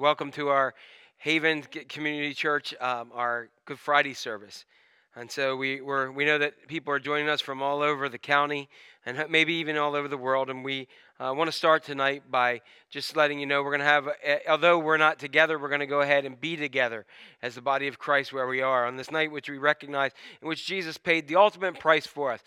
welcome to our Haven Community Church, um, our Good Friday service. And so we we're, we know that people are joining us from all over the county and maybe even all over the world. And we uh, want to start tonight by just letting you know we're going to have, although we're not together, we're going to go ahead and be together as the body of Christ where we are on this night, which we recognize, in which Jesus paid the ultimate price for us.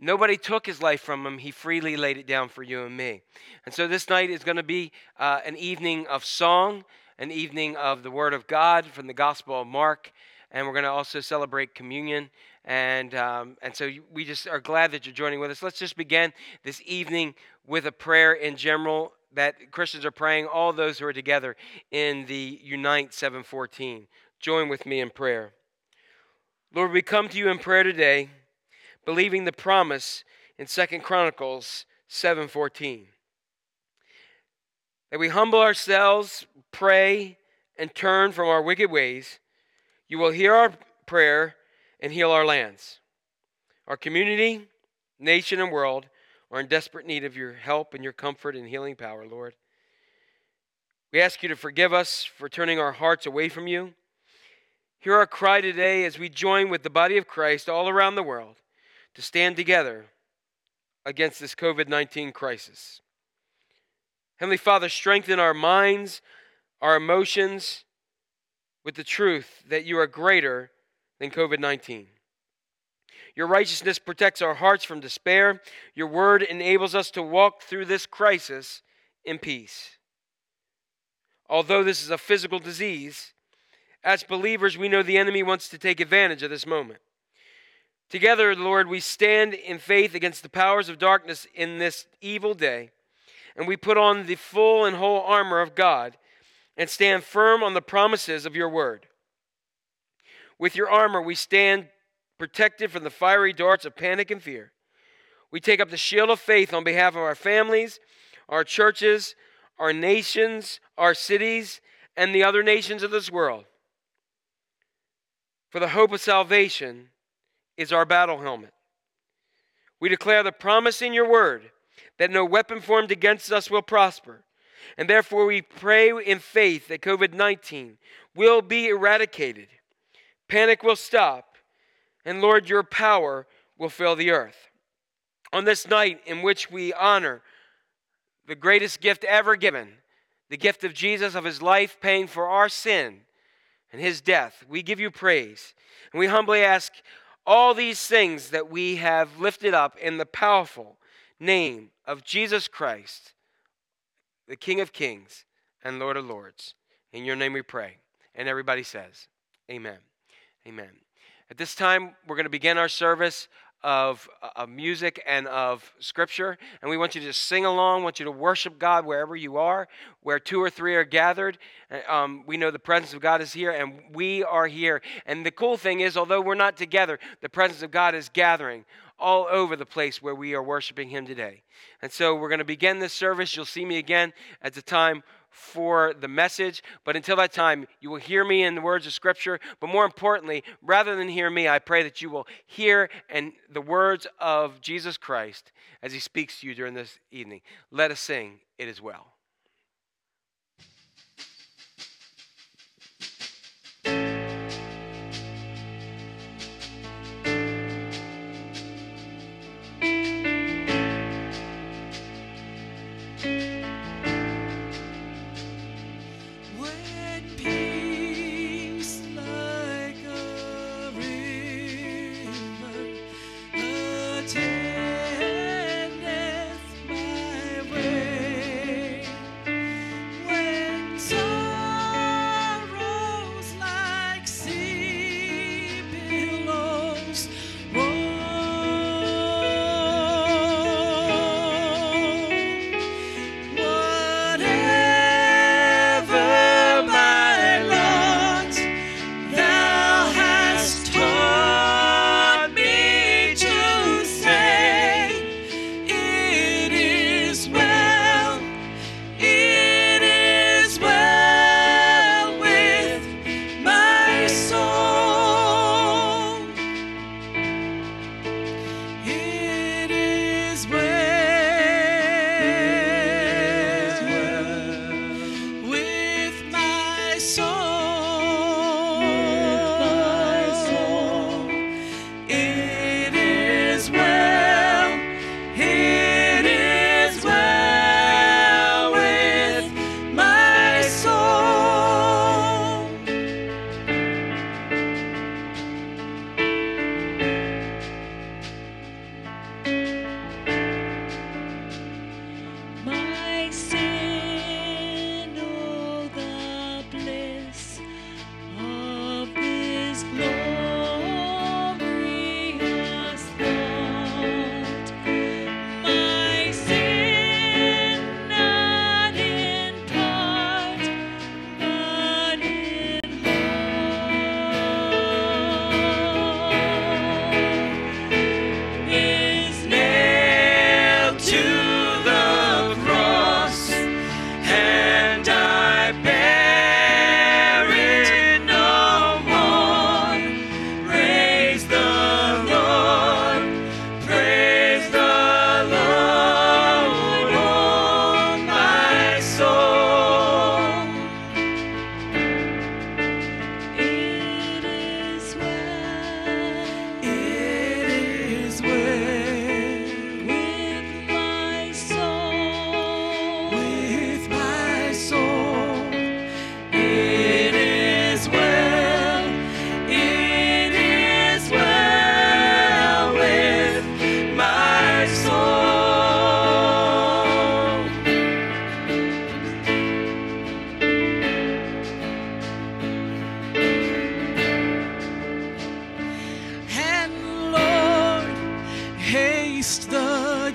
Nobody took his life from him. He freely laid it down for you and me. And so this night is going to be uh, an evening of song, an evening of the Word of God from the Gospel of Mark, and we're going to also celebrate communion. And, um, and so we just are glad that you're joining with us. Let's just begin this evening with a prayer in general that Christians are praying, all those who are together in the Unite 714. Join with me in prayer. Lord, we come to you in prayer today believing the promise in Second Chronicles 7:14. That we humble ourselves, pray, and turn from our wicked ways, you will hear our prayer and heal our lands. Our community, nation, and world are in desperate need of your help and your comfort and healing power, Lord. We ask you to forgive us for turning our hearts away from you. Hear our cry today as we join with the body of Christ all around the world to stand together against this COVID 19 crisis. Heavenly Father, strengthen our minds, our emotions with the truth that you are greater than COVID 19. Your righteousness protects our hearts from despair. Your word enables us to walk through this crisis in peace. Although this is a physical disease, as believers, we know the enemy wants to take advantage of this moment. Together, Lord, we stand in faith against the powers of darkness in this evil day, and we put on the full and whole armor of God and stand firm on the promises of your word. With your armor, we stand protected from the fiery darts of panic and fear. We take up the shield of faith on behalf of our families, our churches, our nations, our cities, and the other nations of this world. For the hope of salvation is our battle helmet. We declare the promise in your word that no weapon formed against us will prosper. And therefore, we pray in faith that COVID 19 will be eradicated, panic will stop, and Lord, your power will fill the earth. On this night in which we honor the greatest gift ever given, the gift of Jesus, of his life paying for our sin and his death, we give you praise. And we humbly ask all these things that we have lifted up in the powerful name of Jesus Christ, the King of Kings and Lord of Lords. In your name we pray. And everybody says, Amen. Amen. At this time, we're going to begin our service of, of music and of scripture. And we want you to sing along, want you to worship God wherever you are, where two or three are gathered. Uh, Um, we know the presence of God is here, and we are here. And the cool thing is, although we're not together, the presence of God is gathering all over the place where we are worshiping Him today. And so we're going to begin this service. You'll see me again at the time for the message. But until that time, you will hear me in the words of Scripture. But more importantly, rather than hear me, I pray that you will hear and the words of Jesus Christ as He speaks to you during this evening. Let us sing, It Is Well.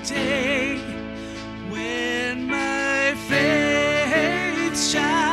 Day when my faith shall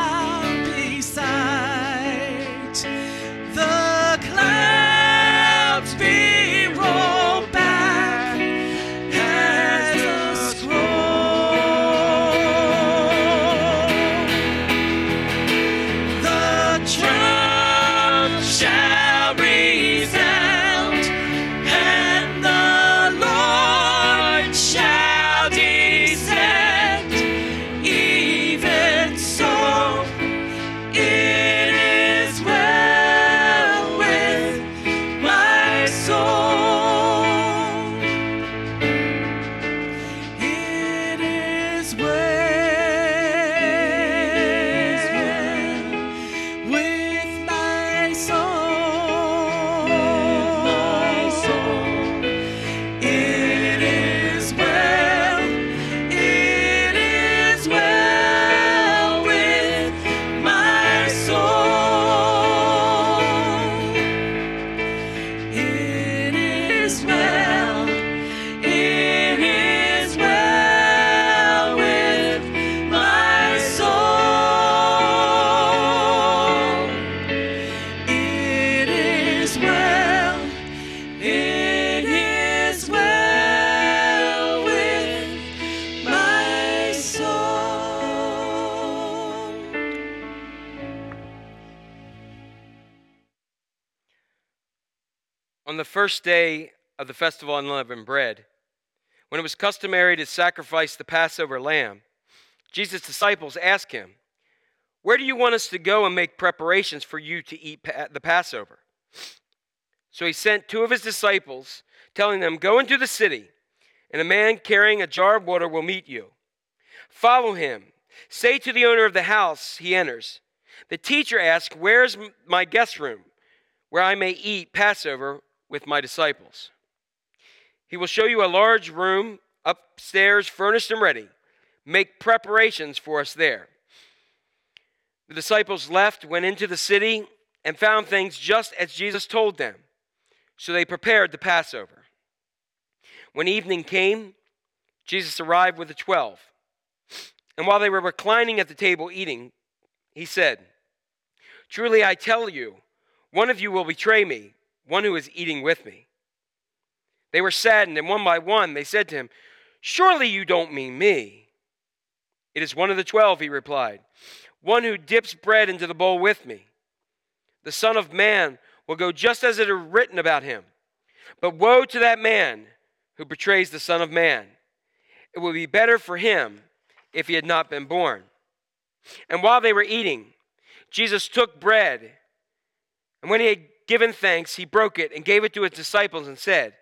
first day of the festival of unleavened bread, when it was customary to sacrifice the Passover lamb, Jesus' disciples asked him, Where do you want us to go and make preparations for you to eat the Passover? So he sent two of his disciples, telling them, Go into the city, and a man carrying a jar of water will meet you. Follow him. Say to the owner of the house he enters, The teacher asks, Where's my guest room, where I may eat Passover with my disciples? He will show you a large room upstairs, furnished and ready. Make preparations for us there. The disciples left, went into the city, and found things just as Jesus told them. So they prepared the Passover. When evening came, Jesus arrived with the twelve. And while they were reclining at the table eating, he said, Truly I tell you, one of you will betray me, one who is eating with me. They were saddened, and one by one they said to him, Surely you don't mean me. It is one of the twelve, he replied, one who dips bread into the bowl with me. The Son of Man will go just as it is written about him. But woe to that man who betrays the Son of Man. It would be better for him if he had not been born. And while they were eating, Jesus took bread, and when he had given thanks, he broke it and gave it to his disciples and said,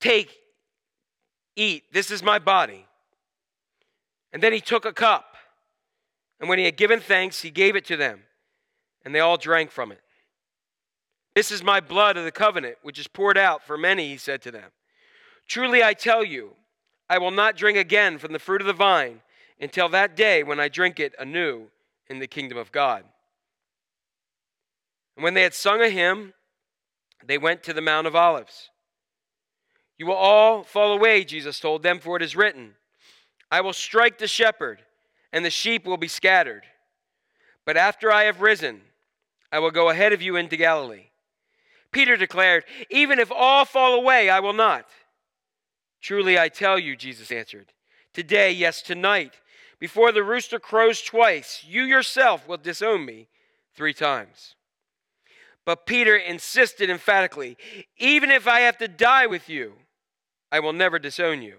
Take, eat, this is my body. And then he took a cup, and when he had given thanks, he gave it to them, and they all drank from it. This is my blood of the covenant, which is poured out for many, he said to them. Truly I tell you, I will not drink again from the fruit of the vine until that day when I drink it anew in the kingdom of God. And when they had sung a hymn, they went to the Mount of Olives. You will all fall away, Jesus told them, for it is written, I will strike the shepherd, and the sheep will be scattered. But after I have risen, I will go ahead of you into Galilee. Peter declared, Even if all fall away, I will not. Truly I tell you, Jesus answered, Today, yes, tonight, before the rooster crows twice, you yourself will disown me three times. But Peter insisted emphatically, Even if I have to die with you, I will never disown you.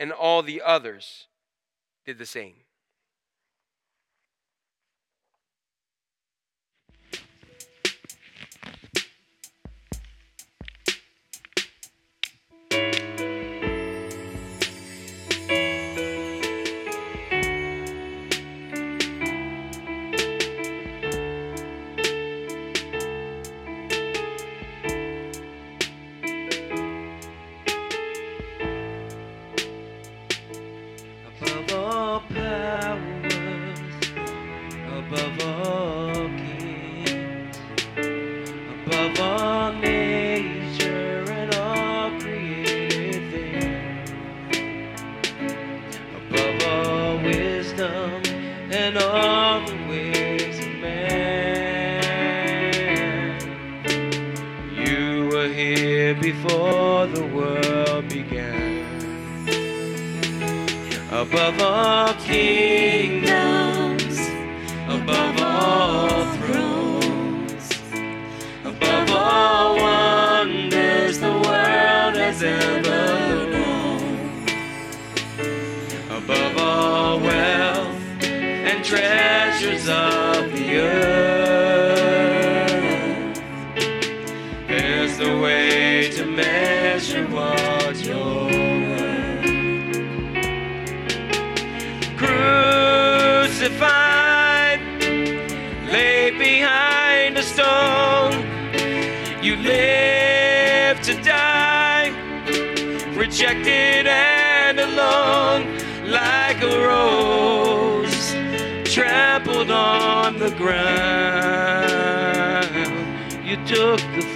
And all the others did the same.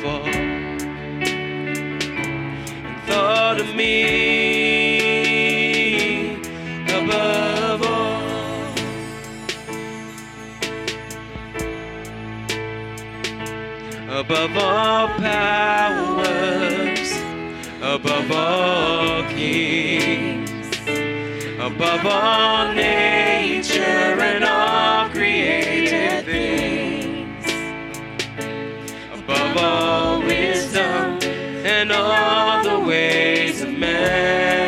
Fall and thought of me above all. Above all powers, above all kings, above all nature and all created and all the ways of man.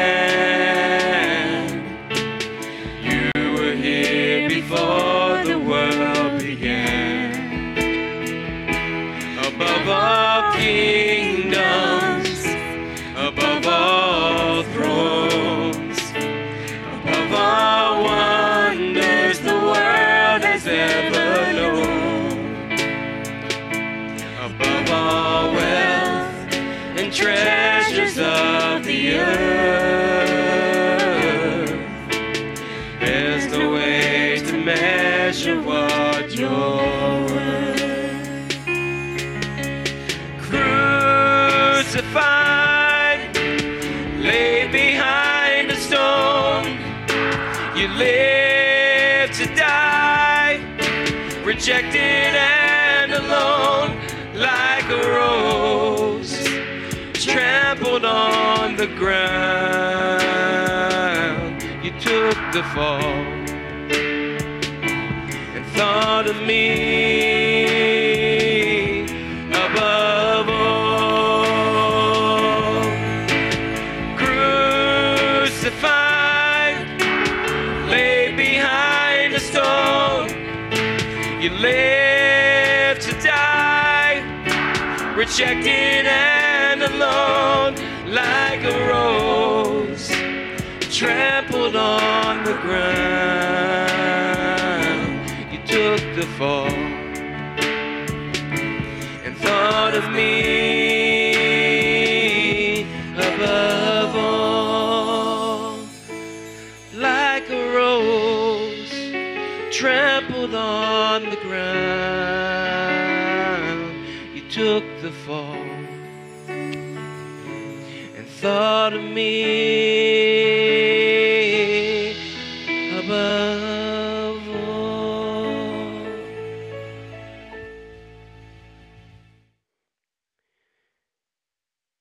The fall and thought of me above all. Crucified, laid behind a stone, you live to die, rejected and alone, like a rose trampled on the ground. You took the fall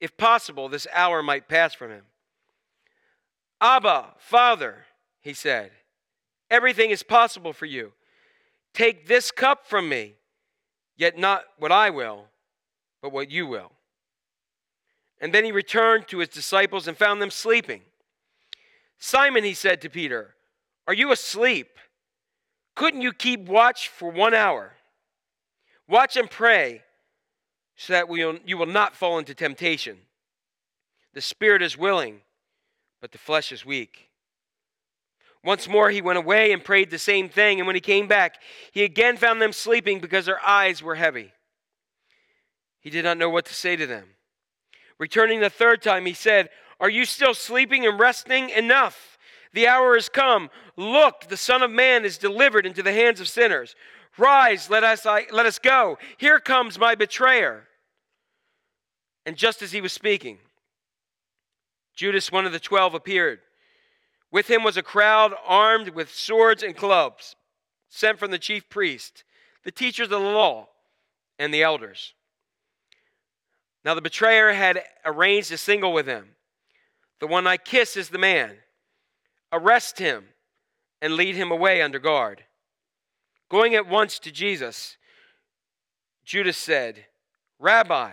if possible, this hour might pass from him. Abba, Father, he said, everything is possible for you. Take this cup from me, yet not what I will, but what you will. And then he returned to his disciples and found them sleeping. Simon, he said to Peter, Are you asleep? Couldn't you keep watch for one hour? Watch and pray so that we you will not fall into temptation. The spirit is willing, but the flesh is weak. Once more he went away and prayed the same thing, and when he came back, he again found them sleeping because their eyes were heavy. He did not know what to say to them. Returning the third time, he said, Are you still sleeping and resting? Enough. The hour has come. Look, the Son of Man is delivered into the hands of sinners. Rise, let us, let us go. Here comes my betrayer. And just as he was speaking, Judas, one of the twelve, appeared. With him was a crowd armed with swords and clubs, sent from the chief priest, the teachers of the law, and the elders. Now the betrayer had arranged a single with him. The one I kiss is the man. Arrest him and lead him away under guard. Going at once to Jesus, Judas said, Rabbi,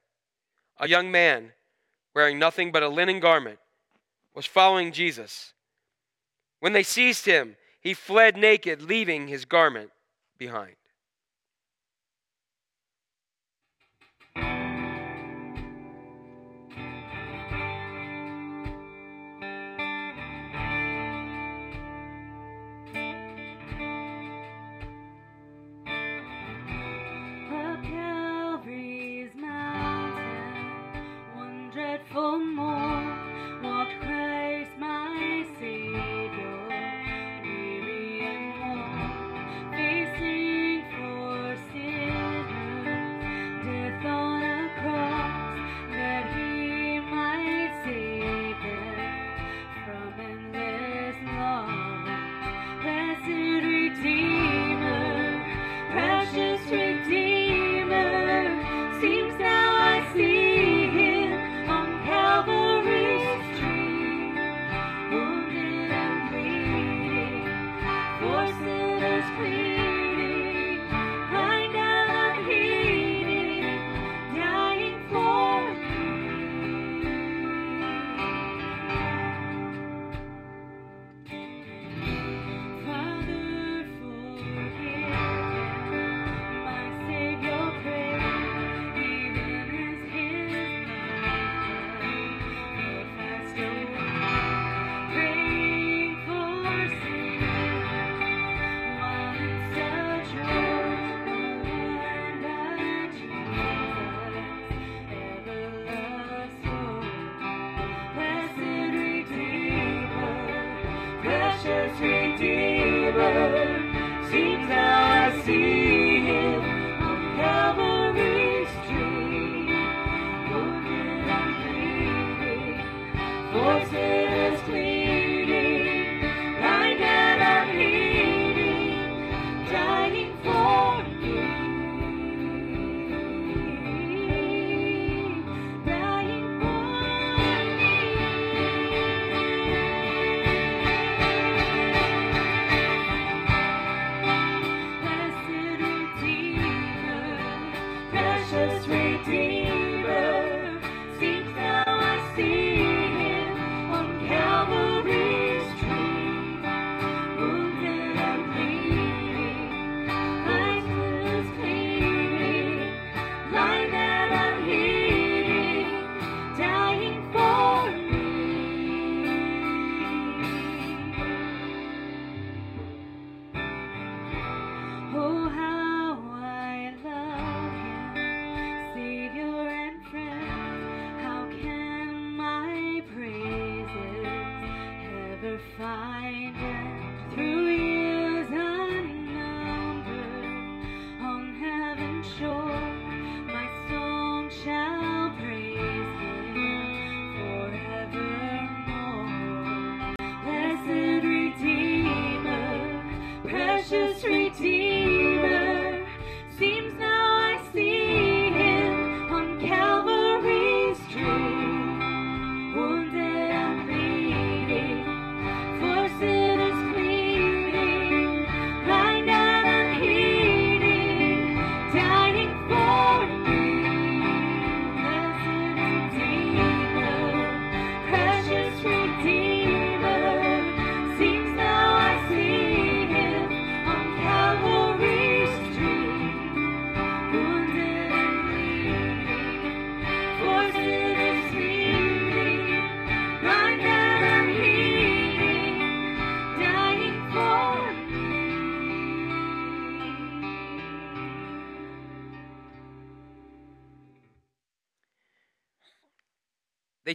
A young man, wearing nothing but a linen garment, was following Jesus. When they seized him, he fled naked, leaving his garment behind.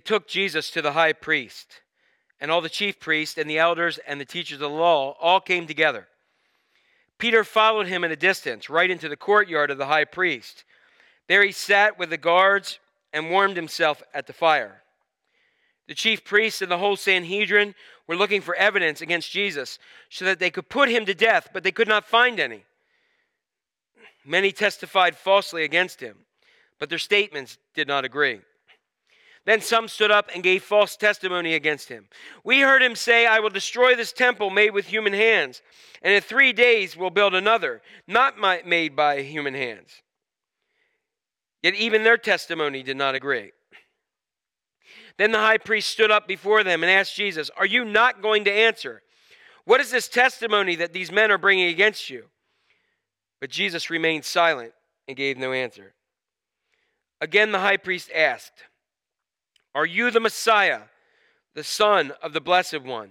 Took Jesus to the high priest, and all the chief priests and the elders and the teachers of the law all came together. Peter followed him in a distance, right into the courtyard of the high priest. There he sat with the guards and warmed himself at the fire. The chief priests and the whole Sanhedrin were looking for evidence against Jesus so that they could put him to death, but they could not find any. Many testified falsely against him, but their statements did not agree. Then some stood up and gave false testimony against him. We heard him say, I will destroy this temple made with human hands, and in three days will build another, not made by human hands. Yet even their testimony did not agree. Then the high priest stood up before them and asked Jesus, Are you not going to answer? What is this testimony that these men are bringing against you? But Jesus remained silent and gave no answer. Again, the high priest asked, Are you the Messiah, the Son of the Blessed One?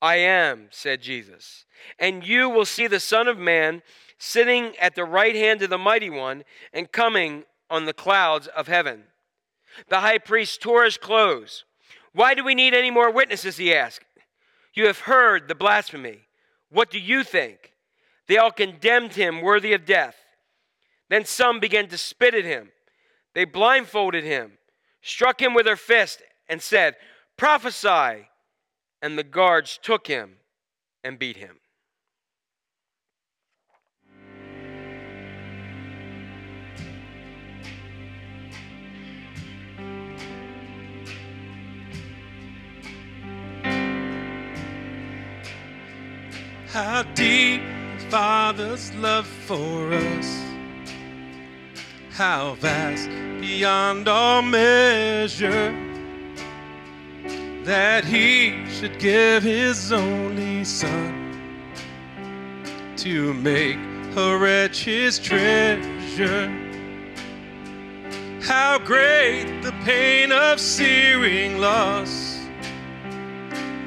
I am, said Jesus. And you will see the Son of Man sitting at the right hand of the Mighty One and coming on the clouds of heaven. The high priest tore his clothes. Why do we need any more witnesses? He asked. You have heard the blasphemy. What do you think? They all condemned him worthy of death. Then some began to spit at him. They blindfolded him, struck him with her fist, and said, Prophesy! And the guards took him and beat him. How deep the Father's love for us, how vast beyond all measure, that He should give His only Son to make a wretch His treasure. How great the pain of searing loss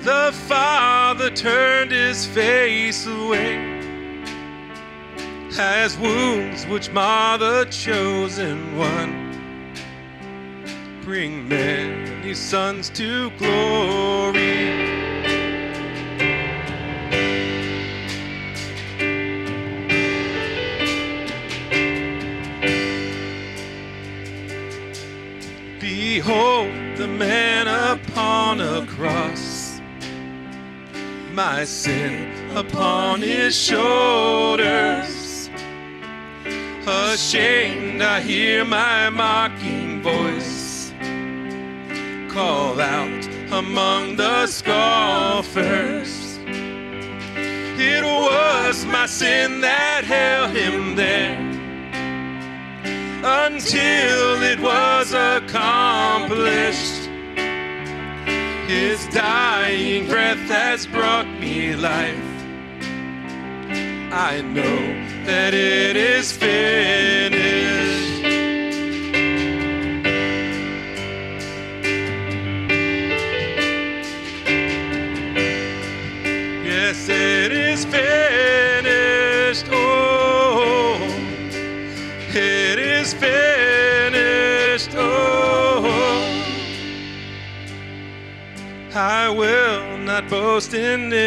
the father turned his face away has wounds which mar the chosen one. Bring many sons to glory. Behold the man upon a cross. My sin upon his shoulders. Ashamed, I hear my mocking voice call out among the scoffers. It was my sin that held him there until it was accomplished. His dying breath has brought me life. I know that it is finished. Yes, it is finished. Oh, it is finished. Oh. I will not boast in anything.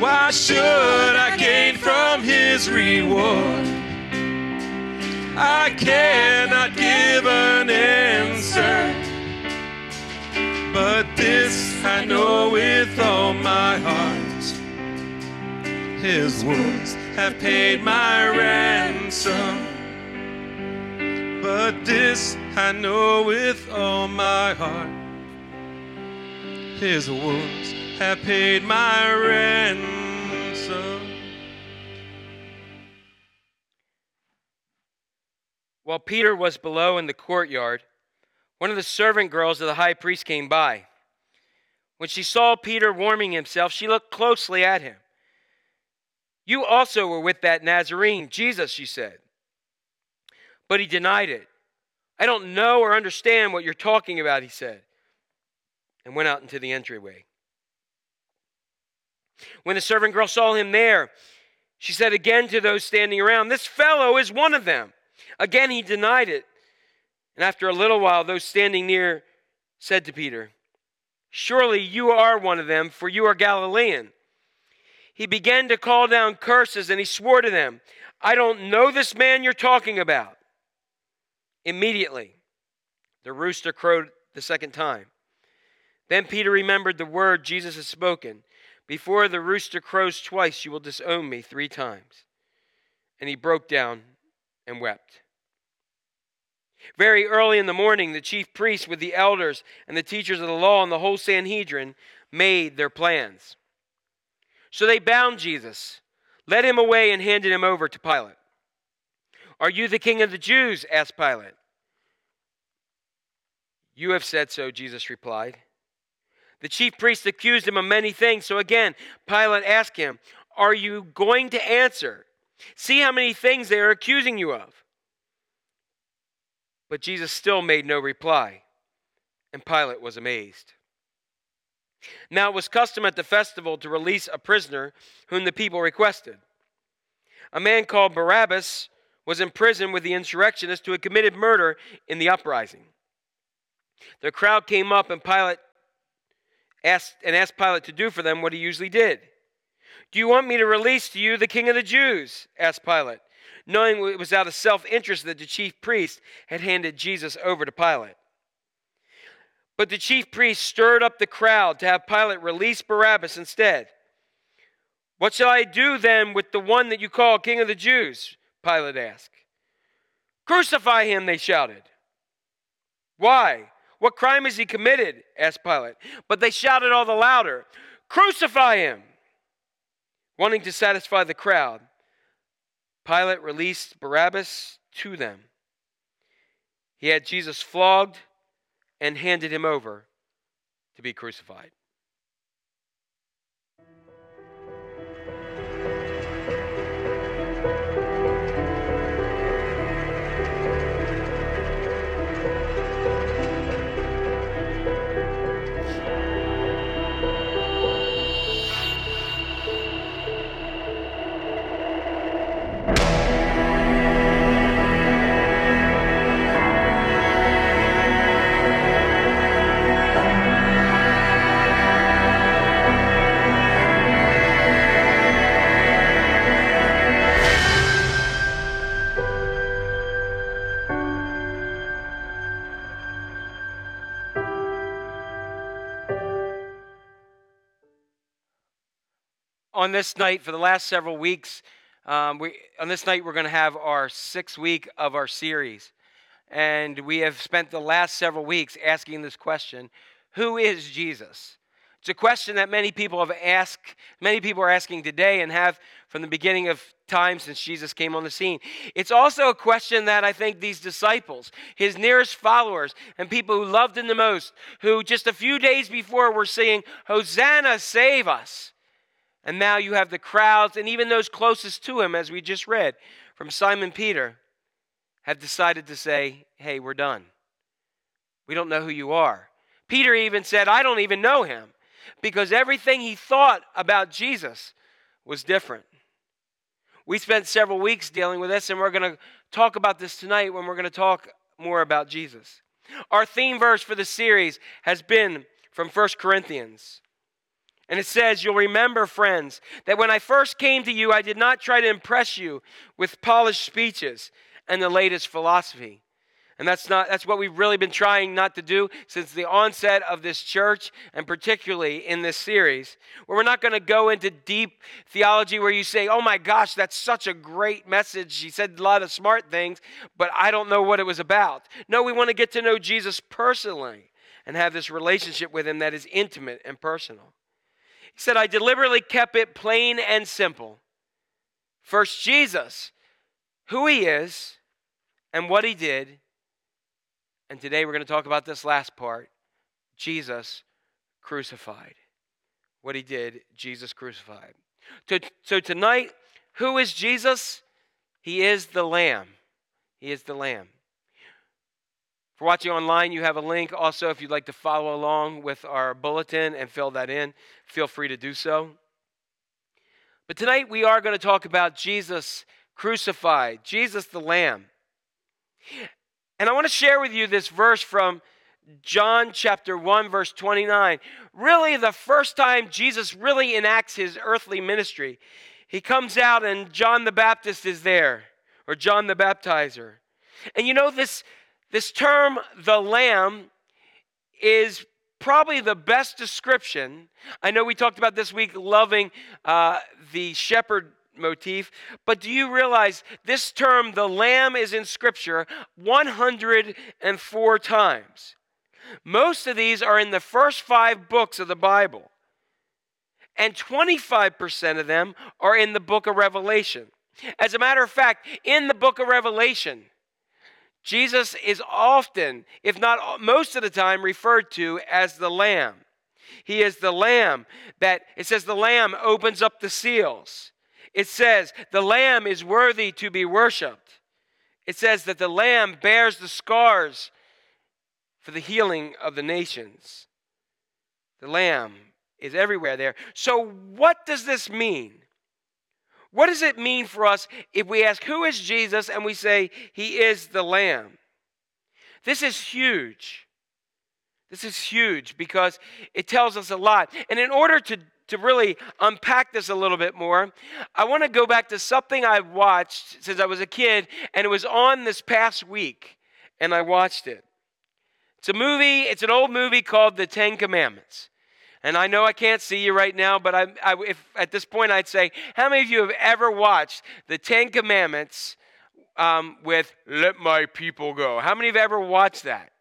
Why should I gain from his reward? I cannot give an answer. But this I know with all my heart. His wounds have paid my ransom. But this I know with all my heart. His wounds have paid my ransom. While Peter was below in the courtyard, one of the servant girls of the high priest came by. When she saw Peter warming himself, she looked closely at him. You also were with that Nazarene, Jesus, she said. But he denied it. I don't know or understand what you're talking about, he said, and went out into the entryway. When the servant girl saw him there, she said again to those standing around, This fellow is one of them. Again, he denied it. And after a little while, those standing near said to Peter, Surely you are one of them, for you are Galilean. He began to call down curses and he swore to them, I don't know this man you're talking about. Immediately, the rooster crowed the second time. Then Peter remembered the word Jesus had spoken Before the rooster crows twice, you will disown me three times. And he broke down and wept. Very early in the morning, the chief priests, with the elders and the teachers of the law and the whole Sanhedrin, made their plans. So they bound Jesus, led him away, and handed him over to Pilate. Are you the king of the Jews? asked Pilate. You have said so, Jesus replied. The chief priests accused him of many things. So again, Pilate asked him, Are you going to answer? See how many things they are accusing you of. But Jesus still made no reply, and Pilate was amazed. Now it was custom at the festival to release a prisoner whom the people requested. A man called Barabbas was in prison with the insurrectionists who had committed murder in the uprising. The crowd came up and Pilate asked and asked Pilate to do for them what he usually did. Do you want me to release to you the king of the Jews? asked Pilate, knowing it was out of self interest that the chief priest had handed Jesus over to Pilate. But the chief priest stirred up the crowd to have Pilate release Barabbas instead. What shall I do then with the one that you call king of the Jews? Pilate asked. Crucify him, they shouted. Why? What crime has he committed? asked Pilate. But they shouted all the louder, Crucify him! Wanting to satisfy the crowd, Pilate released Barabbas to them. He had Jesus flogged and handed him over to be crucified. On this night, for the last several weeks, um, we, on this night, we're going to have our sixth week of our series. And we have spent the last several weeks asking this question Who is Jesus? It's a question that many people have asked, many people are asking today and have from the beginning of time since Jesus came on the scene. It's also a question that I think these disciples, his nearest followers, and people who loved him the most, who just a few days before were saying, Hosanna, save us. And now you have the crowds and even those closest to him, as we just read from Simon Peter, have decided to say, hey, we're done. We don't know who you are. Peter even said, I don't even know him, because everything he thought about Jesus was different. We spent several weeks dealing with this, and we're going to talk about this tonight when we're going to talk more about Jesus. Our theme verse for the series has been from 1 Corinthians. And it says, You'll remember, friends, that when I first came to you, I did not try to impress you with polished speeches and the latest philosophy. And that's not that's what we've really been trying not to do since the onset of this church and particularly in this series. Where we're not going to go into deep theology where you say, "Oh my gosh, that's such a great message. He said a lot of smart things, but I don't know what it was about." No, we want to get to know Jesus personally and have this relationship with him that is intimate and personal. He said, I deliberately kept it plain and simple. First, Jesus, who he is and what he did. And today we're going to talk about this last part Jesus crucified. What he did, Jesus crucified. So tonight, who is Jesus? He is the Lamb. He is the Lamb. For watching online, you have a link. Also, if you'd like to follow along with our bulletin and fill that in, feel free to do so. But tonight we are going to talk about Jesus crucified, Jesus the Lamb. And I want to share with you this verse from John chapter 1, verse 29. Really, the first time Jesus really enacts his earthly ministry. He comes out, and John the Baptist is there, or John the Baptizer. And you know, this, this term, the Lamb, is probably the best description. I know we talked about this week loving uh, the shepherd motif, but do you realize this term, the Lamb, is in Scripture 104 times? Most of these are in the first five books of the Bible, and 25% of them are in the book of Revelation. As a matter of fact, in the book of Revelation, Jesus is often, if not most of the time, referred to as the Lamb. He is the Lamb that, it says, the Lamb opens up the seals. It says, the Lamb is worthy to be worshiped. It says that the Lamb bears the scars for the healing of the nations. The Lamb is everywhere there. So, what does this mean? What does it mean for us if we ask, Who is Jesus? and we say, He is the Lamb? This is huge. This is huge because it tells us a lot. And in order to, to really unpack this a little bit more, I want to go back to something I've watched since I was a kid, and it was on this past week, and I watched it. It's a movie, it's an old movie called The Ten Commandments. And I know I can't see you right now, but I, I, if at this point I'd say, how many of you have ever watched the Ten Commandments um, with "Let my people go"? How many have ever watched that?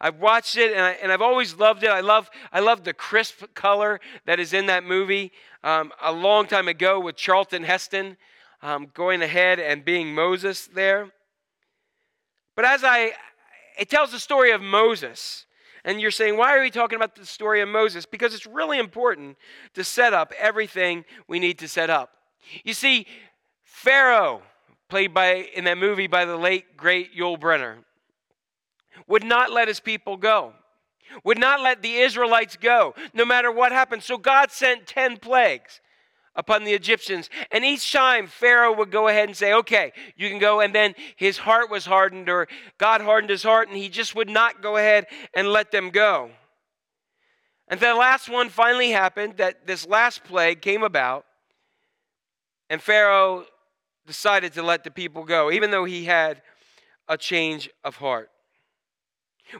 I've watched it and, I, and I've always loved it. I love I love the crisp color that is in that movie. Um, a long time ago with Charlton Heston um, going ahead and being Moses there. But as I, it tells the story of Moses and you're saying, why are we talking about the story of Moses? Because it's really important to set up everything we need to set up. You see, Pharaoh, played by in that movie by the late great Yul Brynner, would not let his people go, would not let the Israelites go, no matter what happened. So God sent 10 plagues upon the Egyptians. And each time Pharaoh would go ahead and say, okay, you can go. And then his heart was hardened, or God hardened his heart, and he just would not go ahead and let them go. And the last one finally happened that this last plague came about, and Pharaoh decided to let the people go, even though he had a change of heart.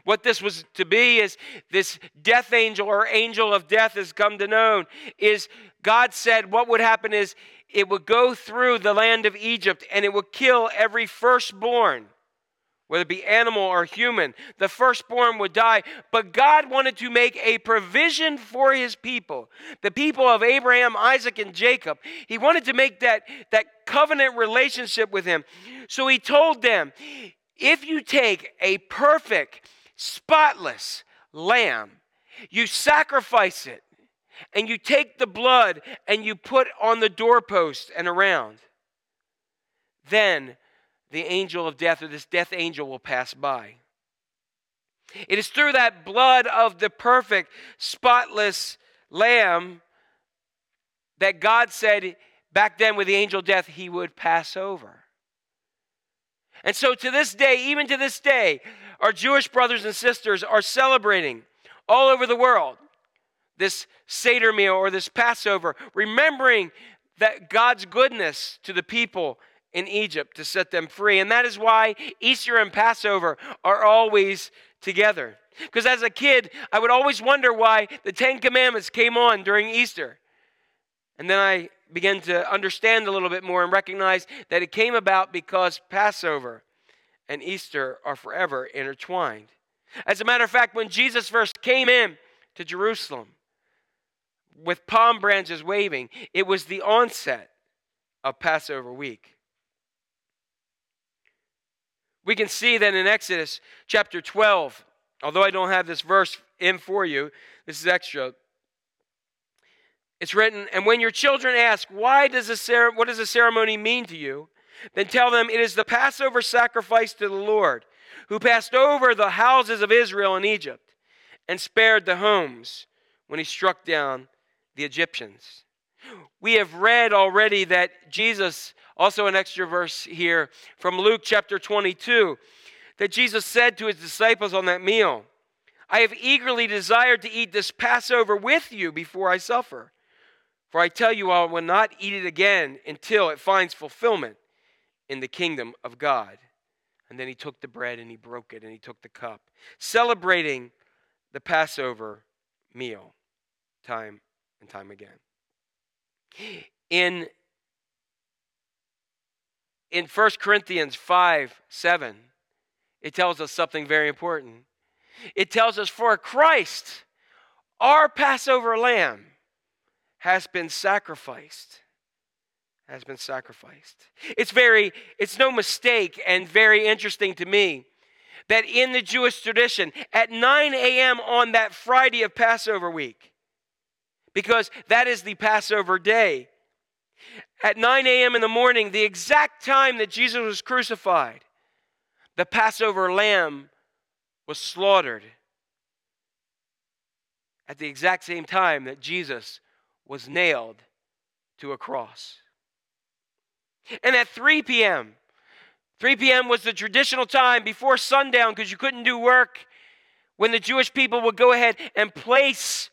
What this was to be is this death angel or angel of death has come to known is God said what would happen is it would go through the land of Egypt and it would kill every firstborn, whether it be animal or human. The firstborn would die. But God wanted to make a provision for his people, the people of Abraham, Isaac, and Jacob. He wanted to make that, that covenant relationship with him. So he told them if you take a perfect, spotless lamb, you sacrifice it, and you take the blood and you put on the doorpost and around, then the angel of death or this death angel will pass by. It is through that blood of the perfect, spotless lamb that God said back then with the angel death, he would pass over. And so to this day, even to this day, our Jewish brothers and sisters are celebrating all over the world this Seder meal or this Passover, remembering that God's goodness to the people in Egypt to set them free. And that is why Easter and Passover are always together. Because as a kid, I would always wonder why the Ten Commandments came on during Easter. And then I began to understand a little bit more and recognize that it came about because Passover and Easter are forever intertwined. As a matter of fact, when Jesus first came in to Jerusalem, with palm branches waving. It was the onset of Passover week. We can see that in Exodus chapter 12, although I don't have this verse in for you, this is extra. It's written, and when your children ask, why does a cer- what does a ceremony mean to you? Then tell them it is the Passover sacrifice to the Lord, who passed over the houses of Israel in Egypt and spared the homes when he struck down the Egyptians. We have read already that Jesus, also an extra verse here from Luke chapter 22, that Jesus said to his disciples on that meal, I have eagerly desired to eat this Passover with you before I suffer. For I tell you, I will not eat it again until it finds fulfillment in the kingdom of God. And then he took the bread and he broke it and he took the cup, celebrating the Passover meal time and time again. In, in 1 Corinthians 5 7, it tells us something very important. It tells us, For Christ, our Passover lamb, has been sacrificed has been sacrificed it's very it's no mistake and very interesting to me that in the jewish tradition at 9 a.m on that friday of passover week because that is the passover day at 9 a.m in the morning the exact time that jesus was crucified the passover lamb was slaughtered at the exact same time that jesus was nailed to a cross. And at 3 p.m., 3 p.m. was the traditional time before sundown because you couldn't do work when the Jewish people would go ahead and place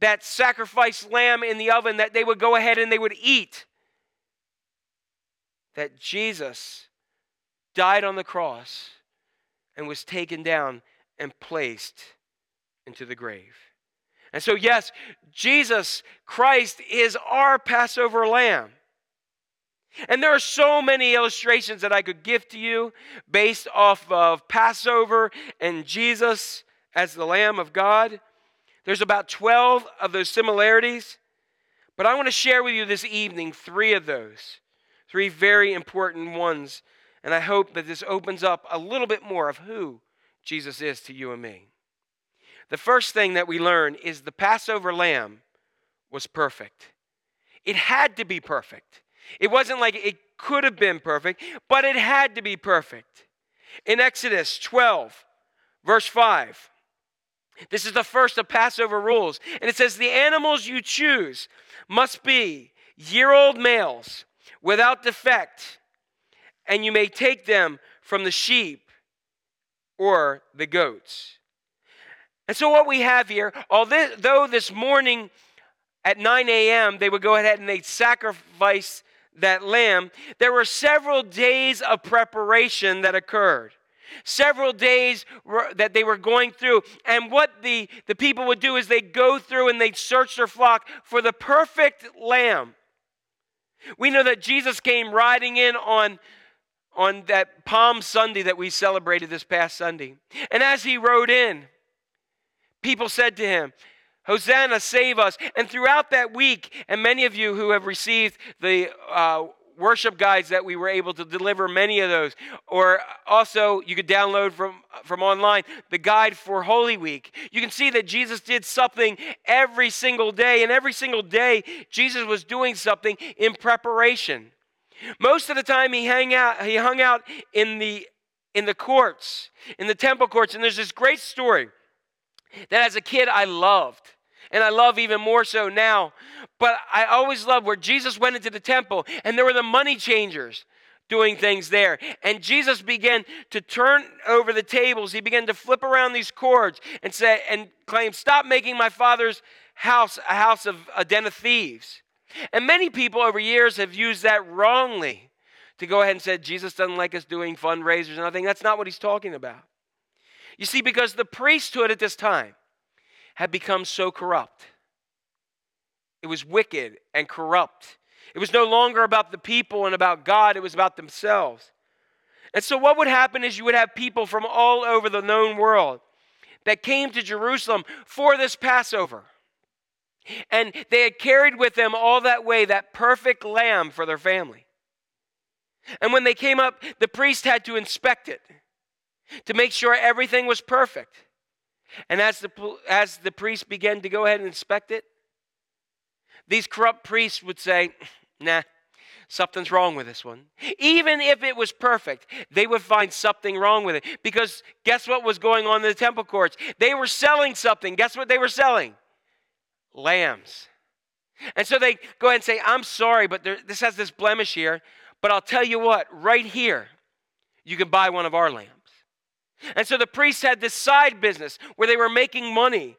that sacrificed lamb in the oven that they would go ahead and they would eat. That Jesus died on the cross and was taken down and placed into the grave. And so, yes, Jesus Christ is our Passover lamb. And there are so many illustrations that I could give to you based off of Passover and Jesus as the Lamb of God. There's about 12 of those similarities. But I want to share with you this evening three of those, three very important ones. And I hope that this opens up a little bit more of who Jesus is to you and me. The first thing that we learn is the Passover lamb was perfect. It had to be perfect. It wasn't like it could have been perfect, but it had to be perfect. In Exodus 12, verse 5, this is the first of Passover rules. And it says, The animals you choose must be year old males without defect, and you may take them from the sheep or the goats. And so, what we have here, although this morning at 9 a.m., they would go ahead and they'd sacrifice that lamb, there were several days of preparation that occurred. Several days that they were going through. And what the, the people would do is they'd go through and they'd search their flock for the perfect lamb. We know that Jesus came riding in on, on that Palm Sunday that we celebrated this past Sunday. And as he rode in, People said to him, Hosanna, save us. And throughout that week, and many of you who have received the uh, worship guides that we were able to deliver many of those or also you could download from from online the guide for holy week. You can see that jesus did something every single day and every single day jesus was doing something in preparation. Most of the time he hung out he hung out in the in the courts in the temple courts and there's this great story that as a kid I loved. And I love even more so now. But I always loved where Jesus went into the temple and there were the money changers doing things there. And Jesus began to turn over the tables. He began to flip around these cords and say and claim, "Stop making my father's house a house of a den of thieves." And many people over years have used that wrongly to go ahead and say Jesus doesn't like us doing fundraisers and everything. That's not what he's talking about. You see, because the priesthood at this time had become so corrupt, it was wicked and corrupt. It was no longer about the people and about God, it was about themselves. And so, what would happen is you would have people from all over the known world that came to Jerusalem for this Passover. And they had carried with them all that way that perfect lamb for their family. And when they came up, the priest had to inspect it to make sure everything was perfect. And as the, as the priest began to go ahead and inspect it, these corrupt priests would say, nah, something's wrong with this one. Even if it was perfect, they would find something wrong with it. Because guess what was going on in the temple courts? They were selling something. Guess what they were selling? Lambs. And so they go ahead and say, I'm sorry, but there, this has this blemish here. But I'll tell you what, right here, you can buy one of our lambs. And so the priests had this side business where they were making money.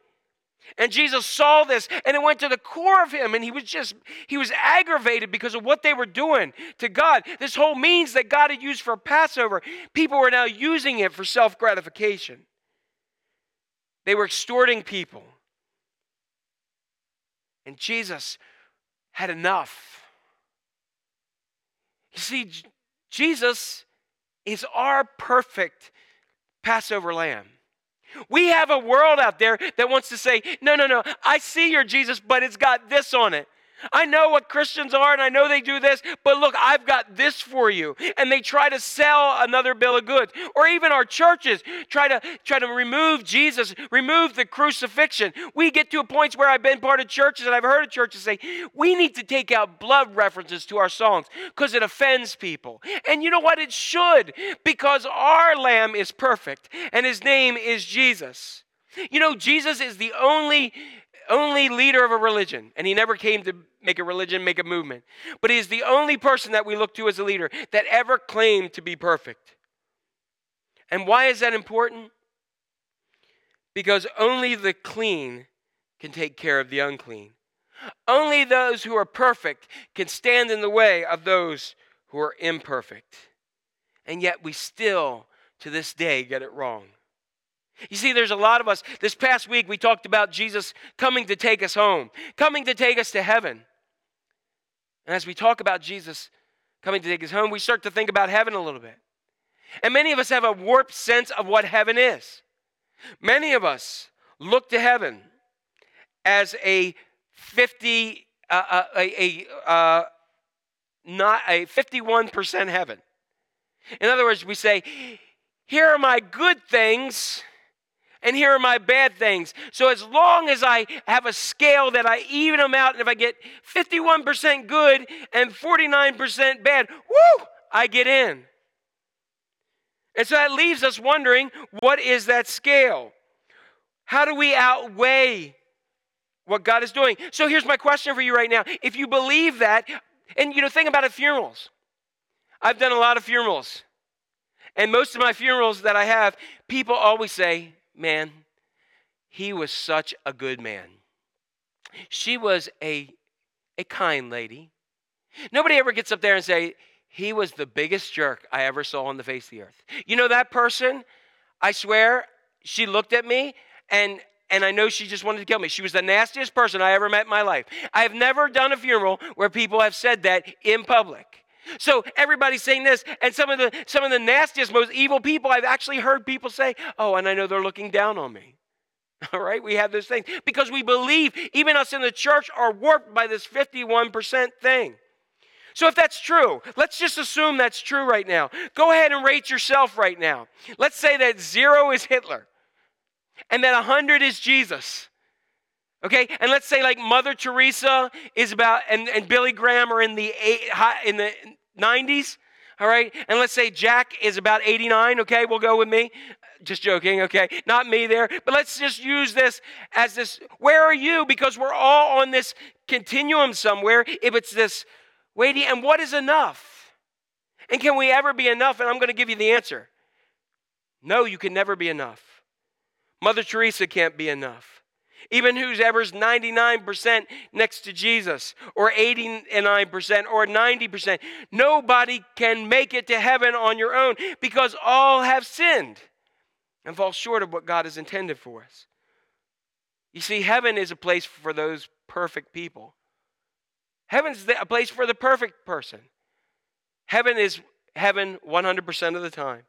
And Jesus saw this and it went to the core of him and he was just he was aggravated because of what they were doing to God. This whole means that God had used for Passover, people were now using it for self-gratification. They were extorting people. And Jesus had enough. You see, Jesus is our perfect Passover lamb. We have a world out there that wants to say, no, no, no, I see your Jesus, but it's got this on it. I know what Christians are and I know they do this, but look, I've got this for you. And they try to sell another bill of goods. Or even our churches try to try to remove Jesus, remove the crucifixion. We get to a point where I've been part of churches and I've heard of churches say, we need to take out blood references to our songs because it offends people. And you know what? It should, because our lamb is perfect and his name is Jesus. You know, Jesus is the only only leader of a religion, and he never came to make a religion, make a movement. But he is the only person that we look to as a leader that ever claimed to be perfect. And why is that important? Because only the clean can take care of the unclean. Only those who are perfect can stand in the way of those who are imperfect. And yet we still, to this day, get it wrong. You see, there's a lot of us. This past week, we talked about Jesus coming to take us home, coming to take us to heaven. And as we talk about Jesus coming to take us home, we start to think about heaven a little bit. And many of us have a warped sense of what heaven is. Many of us look to heaven as a 50, uh, uh a, a uh, not a 51% heaven. In other words, we say, here are my good things and here are my bad things. So as long as I have a scale that I even them out, and if I get 51% good and 49% bad, whoo, I get in. And so that leaves us wondering what is that scale? How do we outweigh what God is doing? So here's my question for you right now. If you believe that, and you know, think about it funerals. I've done a lot of funerals. And most of my funerals that I have, people always say, man, he was such a good man. She was a, a kind lady. Nobody ever gets up there and say, he was the biggest jerk I ever saw on the face of the earth. You know that person? I swear, she looked at me and and I know she just wanted to kill me. She was the nastiest person I ever met in my life. I have never done a funeral where people have said that in public. So everybody's saying this, and some of the some of the nastiest, most evil people I've actually heard people say, "Oh, and I know they're looking down on me." All right, we have this thing because we believe even us in the church are warped by this 51% thing. So if that's true, let's just assume that's true right now. Go ahead and rate yourself right now. Let's say that 0 is Hitler and that 100 is Jesus. Okay, and let's say like Mother Teresa is about, and, and Billy Graham are in the eight, in the 90s. All right, and let's say Jack is about 89. Okay, we'll go with me. Just joking. Okay, not me there, but let's just use this as this. Where are you? Because we're all on this continuum somewhere. If it's this weighty, and what is enough? And can we ever be enough? And I'm going to give you the answer. No, you can never be enough. Mother Teresa can't be enough. Even whoever's 99% next to Jesus, or 89%, or 90%. Nobody can make it to heaven on your own because all have sinned and fall short of what God has intended for us. You see, heaven is a place for those perfect people. Heaven's a place for the perfect person. Heaven is heaven 100% of the time.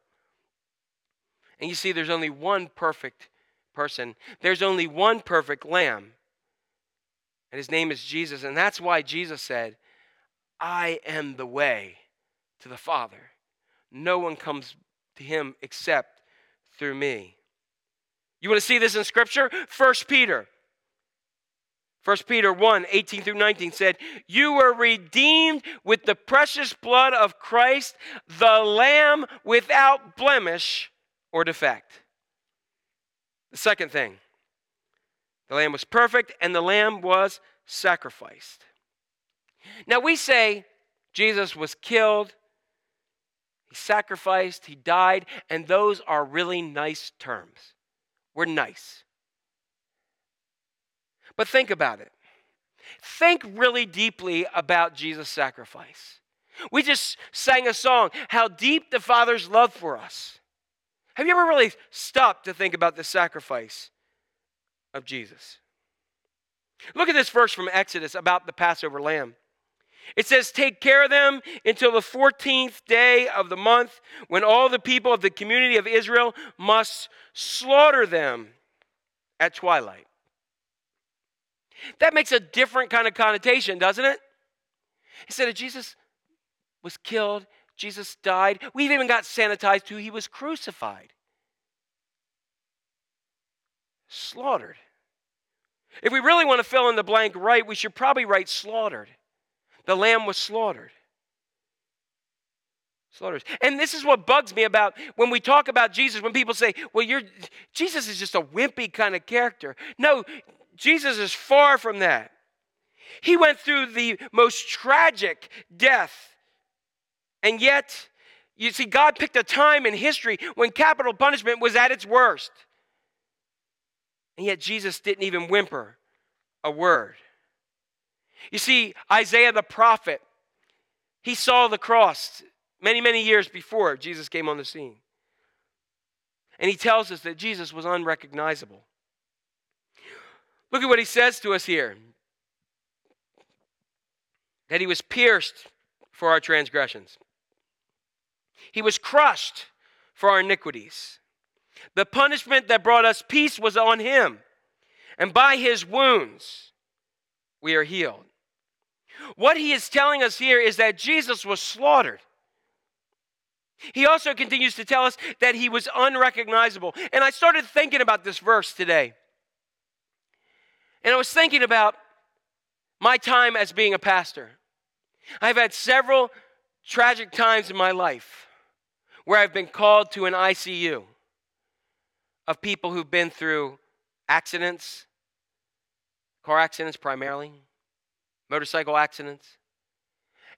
And you see, there's only one perfect person. There's only one perfect lamb. And his name is Jesus. And that's why Jesus said, I am the way to the Father. No one comes to him except through me. You want to see this in Scripture? First Peter. 1 Peter 1 18 through 19 said, You were redeemed with the precious blood of Christ, the Lamb without blemish or defect. The second thing, the Lamb was perfect and the Lamb was sacrificed. Now we say Jesus was killed, he sacrificed, he died, and those are really nice terms. We're nice. But think about it. Think really deeply about Jesus' sacrifice. We just sang a song, How Deep the Father's Love for Us. Have you ever really stopped to think about the sacrifice of Jesus? Look at this verse from Exodus about the Passover lamb. It says, Take care of them until the 14th day of the month, when all the people of the community of Israel must slaughter them at twilight. That makes a different kind of connotation, doesn't it? Instead of Jesus was killed, Jesus died, we've even got sanitized to he was crucified, slaughtered. If we really want to fill in the blank right, we should probably write slaughtered. The lamb was slaughtered. Slaughtered. And this is what bugs me about when we talk about Jesus, when people say, well, you're, Jesus is just a wimpy kind of character. No, Jesus is far from that. He went through the most tragic death. And yet, you see, God picked a time in history when capital punishment was at its worst. And yet, Jesus didn't even whimper a word. You see, Isaiah the prophet, he saw the cross many, many years before Jesus came on the scene. And he tells us that Jesus was unrecognizable. Look at what he says to us here that he was pierced for our transgressions, he was crushed for our iniquities. The punishment that brought us peace was on him, and by his wounds we are healed. What he is telling us here is that Jesus was slaughtered. He also continues to tell us that he was unrecognizable. And I started thinking about this verse today. And I was thinking about my time as being a pastor. I've had several tragic times in my life where I've been called to an ICU of people who've been through accidents, car accidents primarily, motorcycle accidents.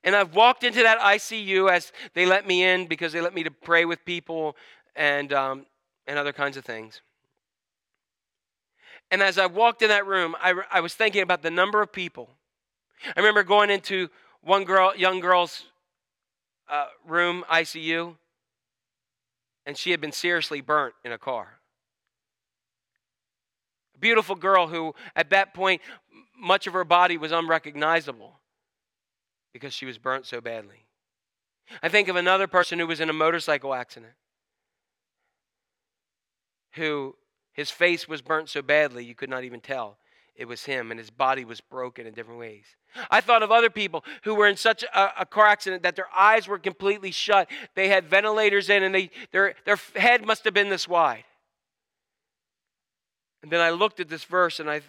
And I've walked into that ICU as they let me in because they let me to pray with people and, um, and other kinds of things. And as I walked in that room, I, I was thinking about the number of people. I remember going into one girl, young girl's uh, room, ICU, and she had been seriously burnt in a car. A beautiful girl who, at that point, much of her body was unrecognizable because she was burnt so badly. I think of another person who was in a motorcycle accident who his face was burnt so badly you could not even tell it was him, and his body was broken in different ways. I thought of other people who were in such a, a, car accident that their eyes were completely shut. They had ventilators in, and they, their, their head must have been this wide. And then I looked at this verse and I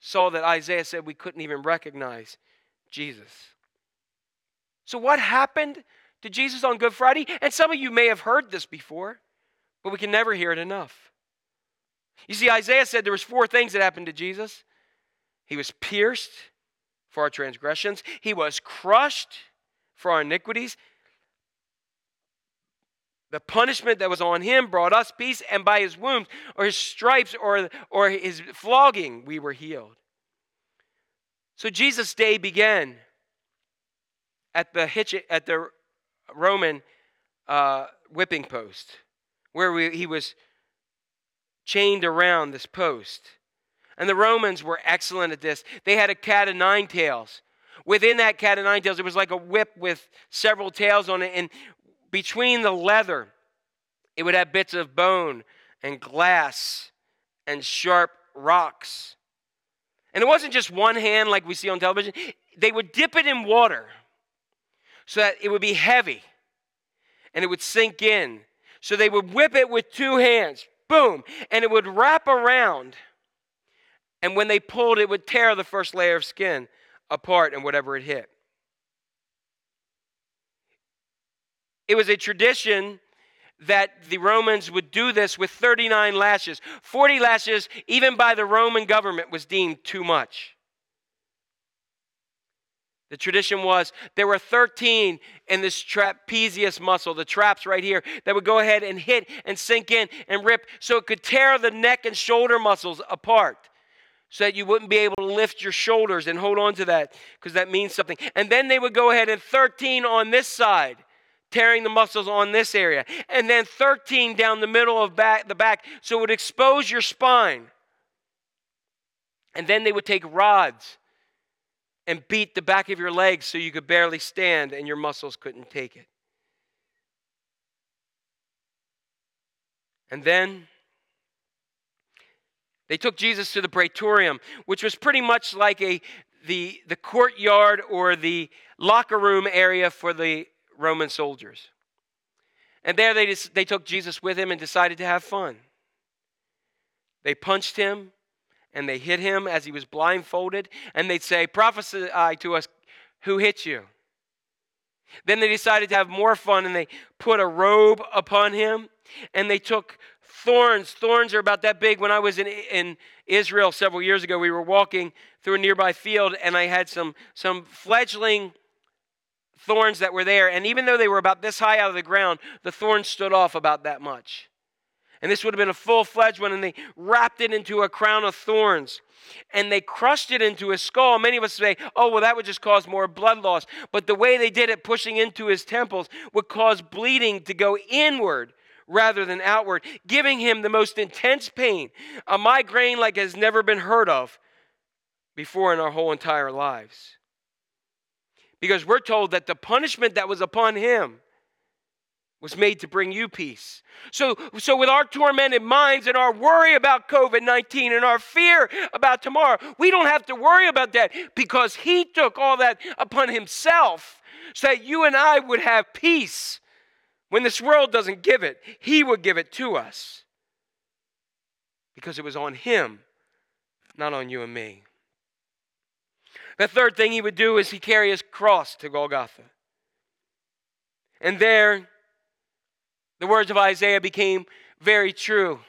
saw that Isaiah said we couldn't even recognize Jesus. So, what happened to Jesus on Good Friday? And some of you may have heard this before, but we can never hear it enough. You see, Isaiah said there was four things that happened to Jesus. He was pierced for our transgressions. He was crushed for our iniquities. The punishment that was on him brought us peace, and by his wounds, or his stripes, or, or his flogging, we were healed. So Jesus' day began at the hitch, at the Roman uh, whipping post, where we, he was chained around this post. And the Romans were excellent at this. They had a cat of nine tails. Within that cat of nine tails, it was like a whip with several tails on it. And between the leather, it would have bits of bone and glass and sharp rocks. And it wasn't just one hand like we see on television, they would dip it in water so that it would be heavy and it would sink in. So they would whip it with two hands, boom, and it would wrap around. And when they pulled, it would tear the first layer of skin apart and whatever it hit. It was a tradition that the Romans would do this with 39 lashes. 40 lashes, even by the Roman government, was deemed too much. The tradition was there were 13 in this trapezius muscle, the traps right here, that would go ahead and hit and sink in and rip so it could tear the neck and shoulder muscles apart so that you wouldn't be able to lift your shoulders and hold on to that because that means something. And then they would go ahead and 13 on this side, tearing the muscles on this area, and then 13 down the middle of back, the back so it would expose your spine. And then they would take rods and beat the back of your legs so you could barely stand and your muscles couldn't take it. And then they took Jesus to the praetorium, which was pretty much like a the, the courtyard or the locker room area for the Roman soldiers. And there they, just, they took Jesus with him and decided to have fun. They punched him, and they hit him as he was blindfolded, and they'd say, Prophesy to us who hit you. Then they decided to have more fun and they put a robe upon him and they took thorns. Thorns are about that big. When I was in, in Israel several years ago, we were walking through a nearby field and I had some, some fledgling thorns that were there. And even though they were about this high out of the ground, the thorns stood off about that much. And this would have been a full fledged one, and they wrapped it into a crown of thorns. And they crushed it into his skull. Many of us say, oh, well, that would just cause more blood loss. But the way they did it, pushing into his temples, would cause bleeding to go inward rather than outward, giving him the most intense pain, a migraine like has never been heard of before in our whole entire lives. Because we're told that the punishment that was upon him was made to bring you peace. So, so with our tormented minds and our worry about COVID 19 and our fear about tomorrow, we don't have to worry about that because He took all that upon Himself so that you and I would have peace. When this world doesn't give it, He would give it to us because it was on Him, not on you and me. The third thing He would do is He carry His cross to Golgotha. And there, the words of Isaiah became very true.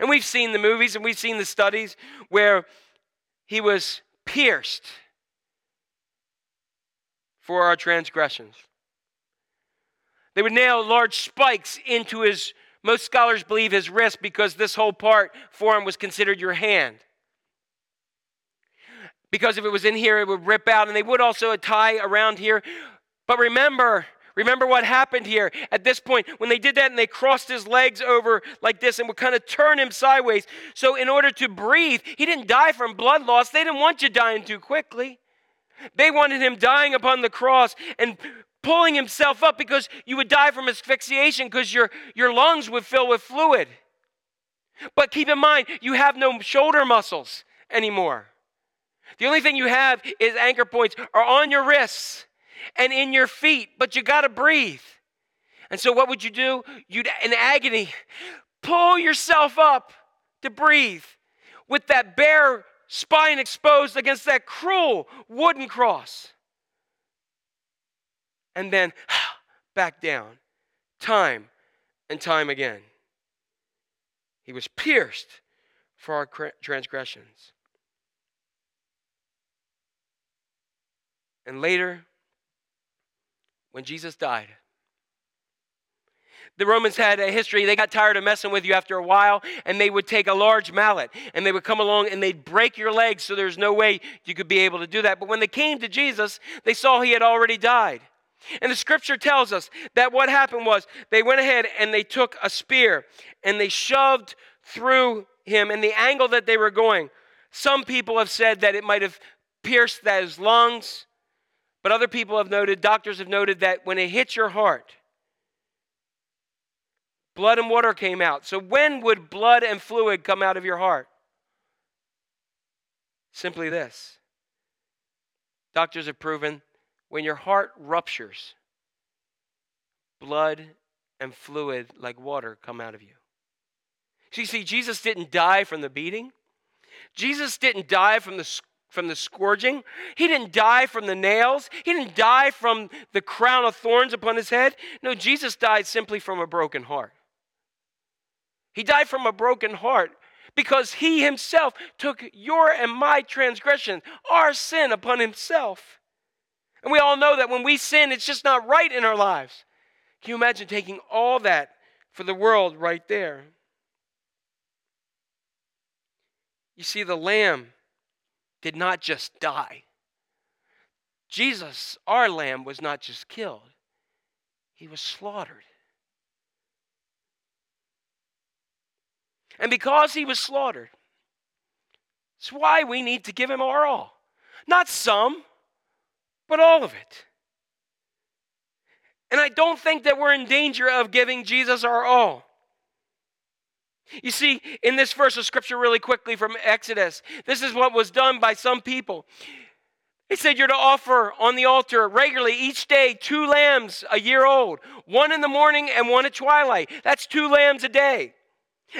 And we've seen the movies and we've seen the studies where he was pierced for our transgressions. They would nail large spikes into his, most scholars believe, his wrist because this whole part for him was considered your hand. Because if it was in here, it would rip out, and they would also tie around here. But remember, Remember what happened here at this point when they did that and they crossed his legs over like this and would kind of turn him sideways. So, in order to breathe, he didn't die from blood loss. They didn't want you dying too quickly. They wanted him dying upon the cross and pulling himself up because you would die from asphyxiation because your, your lungs would fill with fluid. But keep in mind, you have no shoulder muscles anymore. The only thing you have is anchor points are on your wrists and in your feet, but you got to breathe. And so, what would you do? You'd, in agony, pull yourself up to breathe with that bare spine exposed against that cruel wooden cross. And then back down, time and time again. He was pierced for our transgressions. And later, when Jesus died. The Romans had a history. They got tired of messing with you after a while, and they would take a large mallet and they would come along and they'd break your legs so there's no way you could be able to do that. But when they came to Jesus, they saw he had already died. And the scripture tells us that what happened was they went ahead and they took a spear and they shoved through him and the angle that they were going. Some people have said that it might have pierced his lungs. But other people have noted, doctors have noted that when it hits your heart, blood and water came out. So when would blood and fluid come out of your heart? Simply this doctors have proven when your heart ruptures, blood and fluid like water come out of you. So you see, Jesus didn't die from the beating. Jesus didn't die from the, from the scourging. He didn't die from the nails. He didn't die from the crown of thorns upon his head. No, Jesus died simply from a broken heart. He died from a broken heart because he himself took your and my transgression, our sin upon himself. And we all know that when we sin, it's just not right in our lives. Can you imagine taking all that for the world right there? You see, the lamb did not just die. Jesus, our lamb, was not just killed, he was slaughtered. And because he was slaughtered, it's why we need to give him our all. Not some, but all of it. And I don't think that we're in danger of giving Jesus our all. You see, in this verse of scripture, really quickly from Exodus, this is what was done by some people. He said, You're to offer on the altar regularly each day two lambs a year old, one in the morning and one at twilight. That's two lambs a day.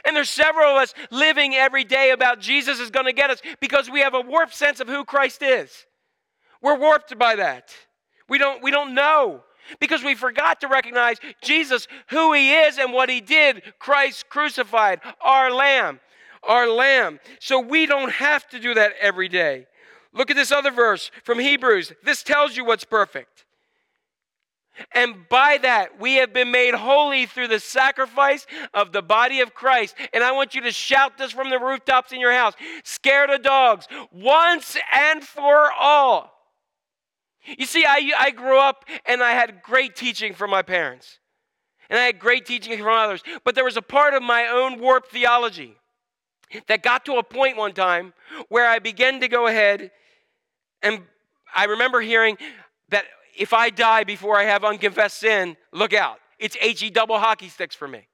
And there's several of us living every day about Jesus is going to get us because we have a warped sense of who Christ is. We're warped by that. We don't, we don't know because we forgot to recognize Jesus, who he is and what he did. Christ crucified, our lamb, our lamb. So we don't have to do that every day. Look at this other verse from Hebrews. This tells you what's perfect. And by that, we have been made holy through the sacrifice of the body of Christ. And I want you to shout this from the rooftops in your house scared of dogs, once and for all. You see, I, I grew up and I had great teaching from my parents, and I had great teaching from others. But there was a part of my own warped theology that got to a point one time where I began to go ahead, and I remember hearing that if I die before I have unconfessed sin, look out. It's HE double hockey sticks for me.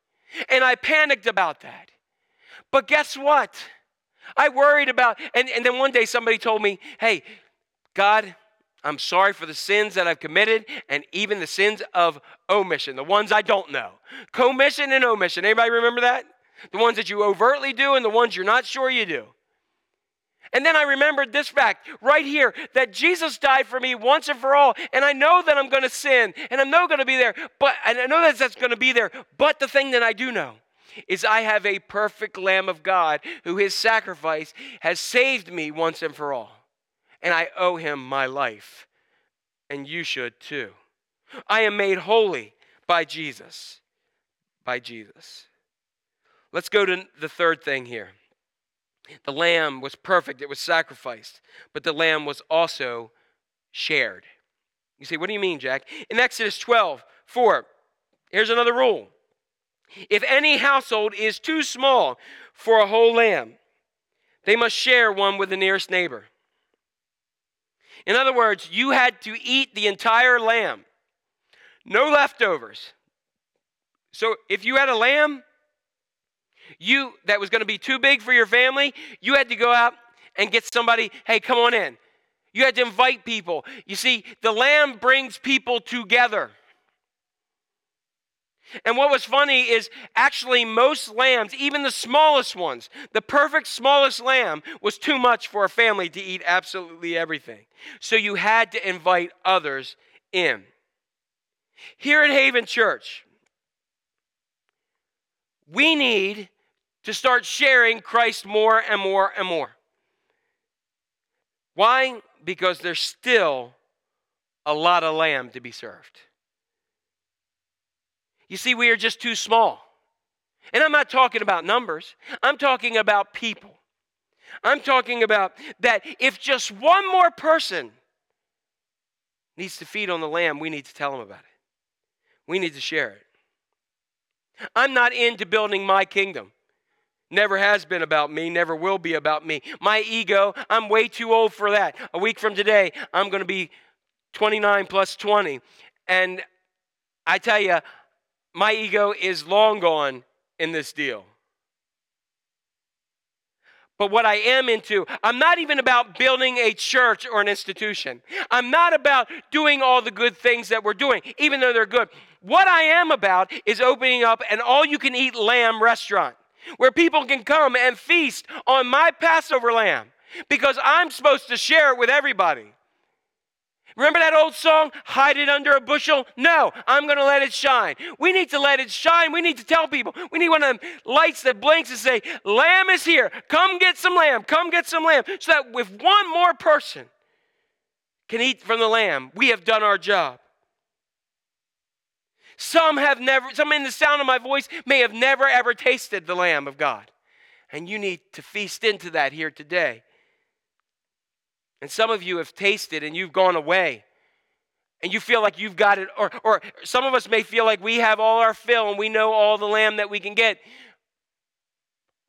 And I panicked about that. But guess what? I worried about, and, and then one day somebody told me, hey, God, I'm sorry for the sins that I've committed and even the sins of omission, the ones I don't know. Commission and omission. Anybody remember that? The ones that you overtly do and the ones you're not sure you do. And then I remembered this fact right here that Jesus died for me once and for all. And I know that I'm going to sin and I'm not going to be there, but and I know that that's going to be there. But the thing that I do know is I have a perfect Lamb of God who his sacrifice has saved me once and for all. And I owe him my life. And you should too. I am made holy by Jesus. By Jesus. Let's go to the third thing here. The lamb was perfect, it was sacrificed, but the lamb was also shared. You say, what do you mean, Jack? In Exodus 12, 4, here's another rule. If any household is too small for a whole lamb, they must share one with the nearest neighbor. In other words, you had to eat the entire lamb, no leftovers. So if you had a lamb, you that was going to be too big for your family, you had to go out and get somebody, hey, come on in. You had to invite people. You see, the lamb brings people together. And what was funny is actually most lambs, even the smallest ones, the perfect smallest lamb was too much for a family to eat absolutely everything. So you had to invite others in. Here at Haven Church, we need to start sharing Christ more and more and more. Why? Because there's still a lot of lamb to be served. You see, we are just too small. And I'm not talking about numbers, I'm talking about people. I'm talking about that if just one more person needs to feed on the lamb, we need to tell them about it. We need to share it. I'm not into building my kingdom. Never has been about me, never will be about me. My ego, I'm way too old for that. A week from today, I'm going to be 29 plus 20. And I tell you, my ego is long gone in this deal. But what I am into, I'm not even about building a church or an institution. I'm not about doing all the good things that we're doing, even though they're good. What I am about is opening up an all you can eat lamb restaurant where people can come and feast on my Passover lamb because I'm supposed to share it with everybody. Remember that old song, Hide It Under a Bushel? No, I'm going to let it shine. We need to let it shine. We need to tell people. We need one of them lights that blinks and say, Lamb is here. Come get some lamb. Come get some lamb. So that if one more person can eat from the lamb, we have done our job. Some have never, some in the sound of my voice may have never ever tasted the Lamb of God. And you need to feast into that here today. And some of you have tasted and you've gone away. And you feel like you've got it, or, or some of us may feel like we have all our fill and we know all the lamb that we can get.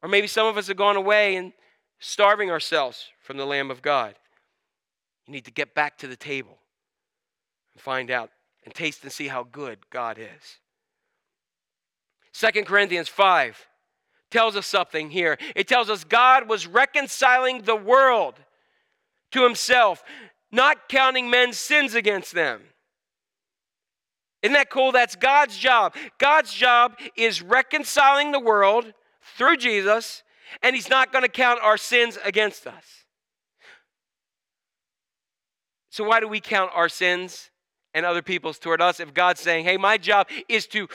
Or maybe some of us have gone away and starving ourselves from the Lamb of God. You need to get back to the table and find out and taste and see how good God is. Second Corinthians 5 tells us something here. It tells us God was reconciling the world to himself, not counting men's sins against them. Isn't that cool? That's God's job. God's job is reconciling the world through Jesus, and He's not going to count our sins against us. So, why do we count our sins and other people's toward us if God's saying, hey, my job is to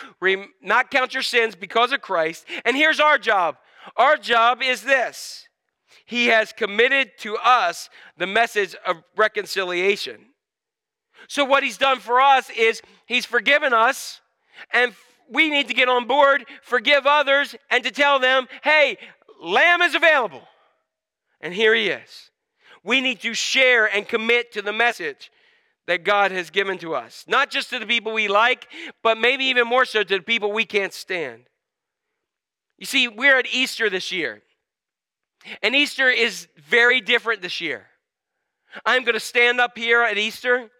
not count your sins because of Christ. And here's our job our job is this He has committed to us the message of reconciliation. So, what He's done for us is He's forgiven us, and we need to get on board, forgive others, and to tell them, hey, Lamb is available. And here He is. We need to share and commit to the message that God has given to us. Not just to the people we like, but maybe even more so to the people we can't stand. You see, we're at Easter this year. And Easter is very different this year. I'm going to stand up here at Easter,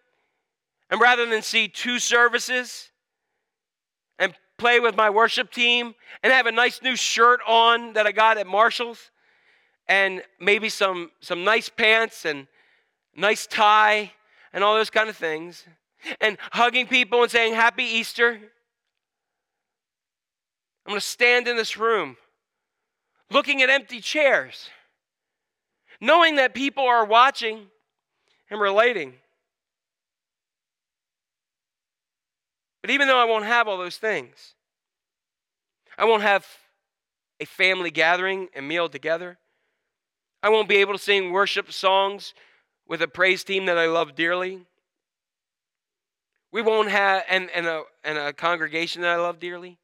and rather than see two services and play with my worship team and have a nice new shirt on that I got at Marshall's, and maybe some, some nice pants and nice tie and all those kind of things, and hugging people and saying, Happy Easter. I'm going to stand in this room looking at empty chairs, knowing that people are watching and relating. But even though I won't have all those things, I won't have a family gathering and meal together. I won't be able to sing worship songs with a praise team that I love dearly. We won't have, and, and, a, and a congregation that I love dearly.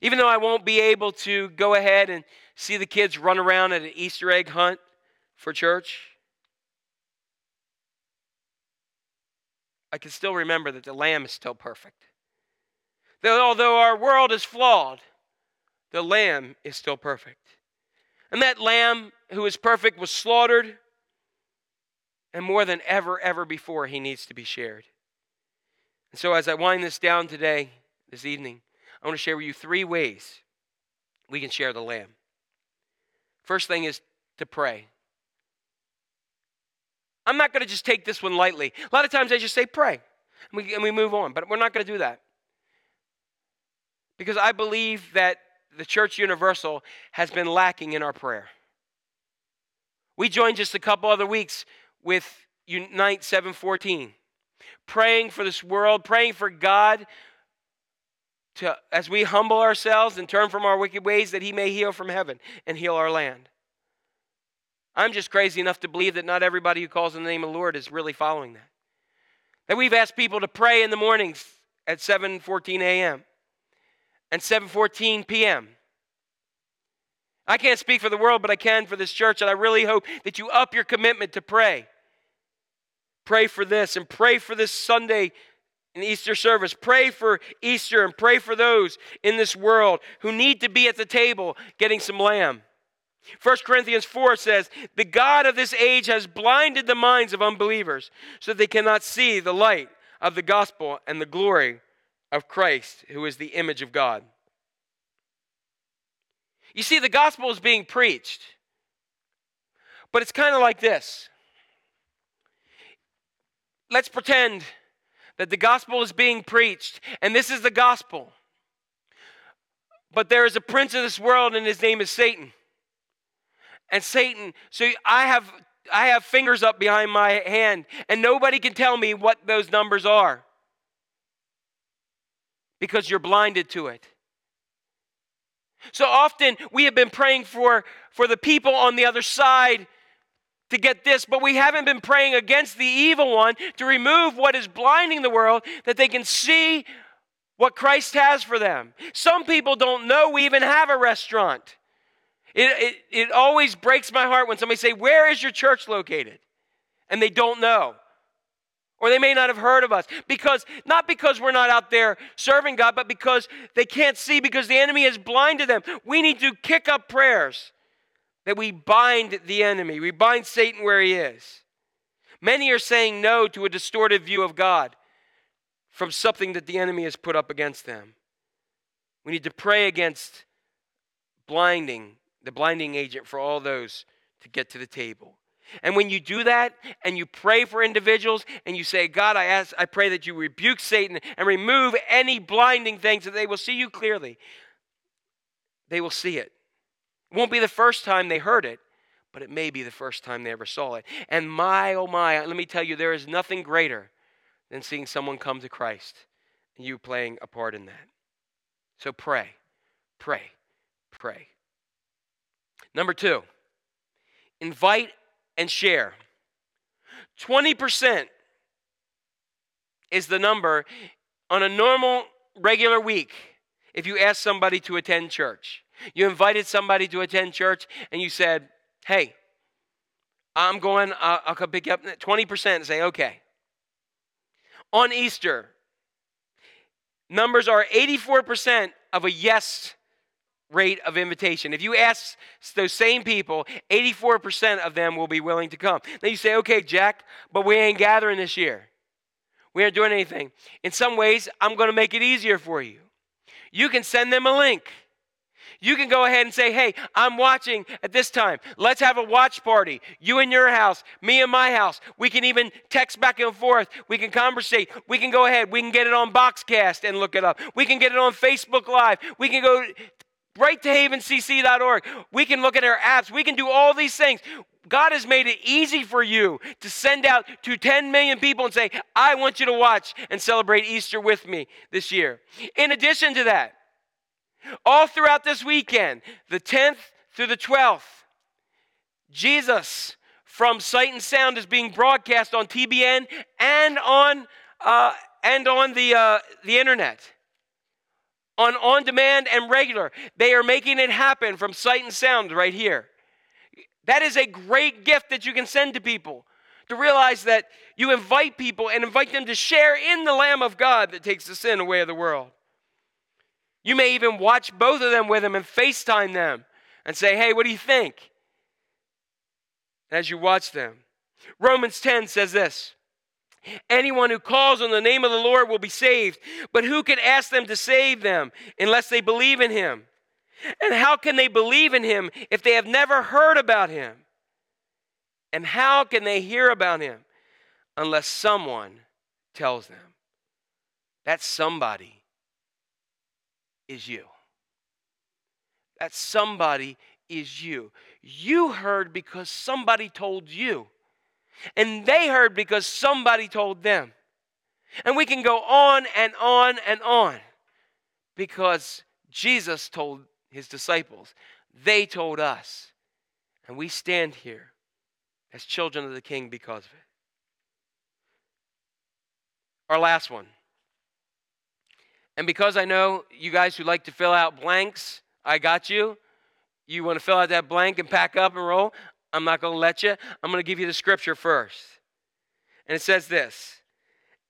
Even though I won't be able to go ahead and see the kids run around at an Easter egg hunt for church, I can still remember that the Lamb is still perfect. That although our world is flawed, the Lamb is still perfect. And that Lamb who is perfect was slaughtered and more than ever, ever before, he needs to be shared. And so, as I wind this down today, this evening, I want to share with you three ways we can share the Lamb. First thing is to pray. I'm not going to just take this one lightly. A lot of times I just say pray and we, and we move on, but we're not going to do that. Because I believe that the Church Universal has been lacking in our prayer. We joined just a couple other weeks with Unite 714, praying for this world, praying for God to, as we humble ourselves and turn from our wicked ways, that He may heal from heaven and heal our land. I'm just crazy enough to believe that not everybody who calls in the name of the Lord is really following that. That we've asked people to pray in the mornings at 7:14 a.m. and 7:14 p.m. I can't speak for the world, but I can for this church, and I really hope that you up your commitment to pray. Pray for this and pray for this Sunday in Easter service. Pray for Easter and pray for those in this world who need to be at the table getting some lamb. 1 Corinthians 4 says, The God of this age has blinded the minds of unbelievers so they cannot see the light of the gospel and the glory of Christ, who is the image of God. You see, the gospel is being preached. But it's kind of like this. Let's pretend that the gospel is being preached, and this is the gospel. But there is a prince of this world, and his name is Satan. And Satan, so I have I have fingers up behind my hand, and nobody can tell me what those numbers are because you're blinded to it. So often we have been praying for, for the people on the other side to get this, but we haven't been praying against the evil one to remove what is blinding the world that they can see what Christ has for them. Some people don't know we even have a restaurant. It, it, it always breaks my heart when somebody say, Where is your church located? And they don't know. Or they may not have heard of us. Because, not because we're not out there serving God, but because they can't see, because the enemy has blinded them. We need to kick up prayers that we bind the enemy, we bind Satan where he is. Many are saying no to a distorted view of God from something that the enemy has put up against them. We need to pray against blinding, the blinding agent for all those to get to the table. And when you do that and you pray for individuals and you say, God, I ask, I pray that you rebuke Satan and remove any blinding things that they will see you clearly, they will see it. It won't be the first time they heard it, but it may be the first time they ever saw it. And my, oh my, let me tell you, there is nothing greater than seeing someone come to Christ and you playing a part in that. So pray, pray, pray. Number two, invite and share. 20% is the number on a normal, regular week if you ask somebody to attend church. You invited somebody to attend church and you said, hey, I'm going, uh, I'll come pick up 20% and say, okay. On Easter, numbers are 84% of a yes rate of invitation. If you ask those same people, 84% of them will be willing to come. Then you say, okay, Jack, but we ain't gathering this year. We aren't doing anything. In some ways, I'm going to make it easier for you. You can send them a link. You can go ahead and say, hey, I'm watching at this time. Let's have a watch party. You in your house, me in my house. We can even text back and forth. We can conversate. We can go ahead. We can get it on Boxcast and look it up. We can get it on Facebook Live. We can go right to havencc.org. We can look at our apps. We can do all these things. God has made it easy for you to send out to 10 million people and say, I want you to watch and celebrate Easter with me this year. In addition to that, all throughout this weekend, the 10th through the 12th, Jesus from Sight and Sound is being broadcast on TBN and on uh, and on the uh, the internet on on demand and regular. They are making it happen from Sight and Sound right here. That is a great gift that you can send to people to realize that you invite people and invite them to share in the Lamb of God that takes the sin away of the world. You may even watch both of them with them and FaceTime them and say, hey, what do you think? As you watch them. Romans 10 says this Anyone who calls on the name of the Lord will be saved. But who can ask them to save them unless they believe in him? And how can they believe in him if they have never heard about him? And how can they hear about him unless someone tells them? That somebody is you. That somebody is you. You heard because somebody told you. And they heard because somebody told them. And we can go on and on and on because Jesus told his disciples. They told us. And we stand here as children of the King because of it. Our last one. And because I know you guys who like to fill out blanks, I got you. You want to fill out that blank and pack up and roll? I'm not going to let you. I'm going to give you the scripture first. And it says this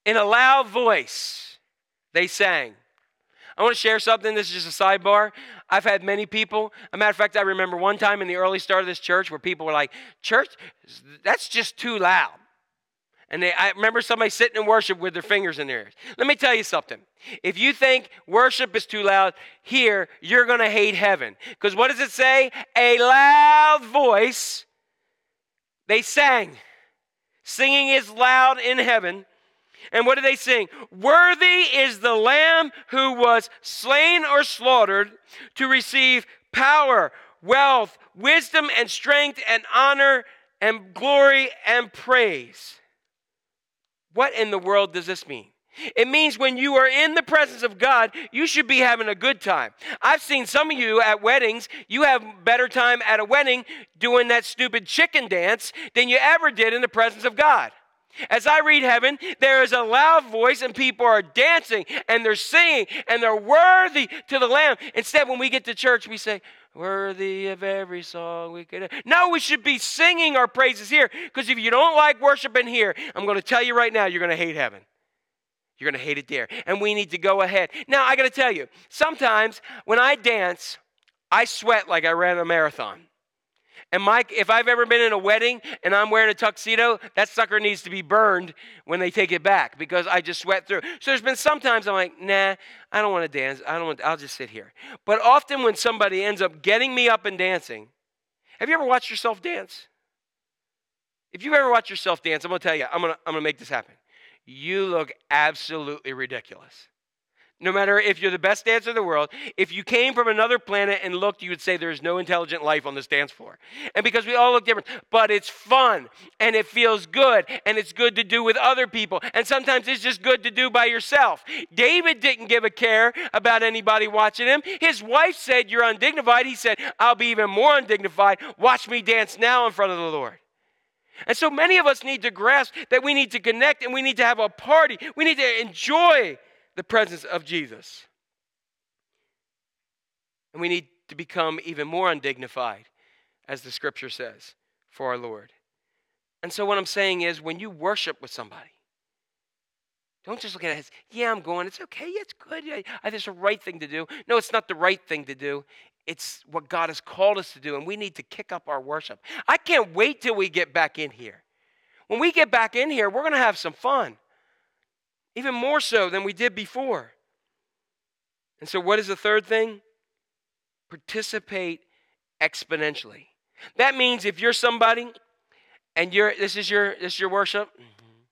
In a loud voice, they sang. I want to share something. This is just a sidebar. I've had many people. a matter of fact, I remember one time in the early start of this church where people were like, Church, that's just too loud. And they, I remember somebody sitting in worship with their fingers in their ears. Let me tell you something. If you think worship is too loud here, you're going to hate heaven. Because what does it say? A loud voice They sang. Singing is loud in heaven. And what did they sing? Worthy is the Lamb who was slain or slaughtered to receive power, wealth, wisdom, and strength, and honor, and glory, and praise. What in the world does this mean? It means when you are in the presence of God, you should be having a good time. I've seen some of you at weddings, you have better time at a wedding doing that stupid chicken dance than you ever did in the presence of God. As I read heaven, there is a loud voice and people are dancing and they're singing and they're worthy to the Lamb. Instead, when we get to church, we say, Worthy of every song we could. No, we should be singing our praises here because if you don't like worshiping here, I'm going to tell you right now, you're going to hate heaven. You're going to hate it there. And we need to go ahead. Now, I got to tell you, sometimes when I dance, I sweat like I ran a marathon. And Mike, if I've ever been in a wedding and I'm wearing a tuxedo, that sucker needs to be burned when they take it back because I just sweat through. So there's been sometimes I'm like, nah, I don't want to dance. I don't want. I'll just sit here. But often when somebody ends up getting me up and dancing, have you ever watched yourself dance? If you've ever watched yourself dance, I'm gonna tell you, I'm gonna I'm gonna make this happen you look absolutely ridiculous. No matter if you're the best dancer in the world, if you came from another planet and looked, you would say there's no intelligent life on this dance floor. And because we all look different, but it's fun and it feels good and it's good to do with other people. And sometimes it's just good to do by yourself. David didn't give a care about anybody watching him. His wife said, You're undignified. He said, I'll be even more undignified. Watch me dance now in front of the Lord. And so many of us need to grasp that we need to connect and we need to have a party. We need to enjoy the presence of Jesus. And we need to become even more undignified, as the scripture says, for our Lord. And so, what I'm saying is, when you worship with somebody, don't just look at it as, yeah, I'm going. It's okay. Yeah, it's good. I think it's the right thing to do. No, it's not the right thing to do. It's what God has called us to do, and we need to kick up our worship. I can't wait till we get back in here. When we get back in here, we're going to have some fun, even more so than we did before. And so, what is the third thing? Participate exponentially. That means if you're somebody and you're this is your this is your worship, mm-hmm.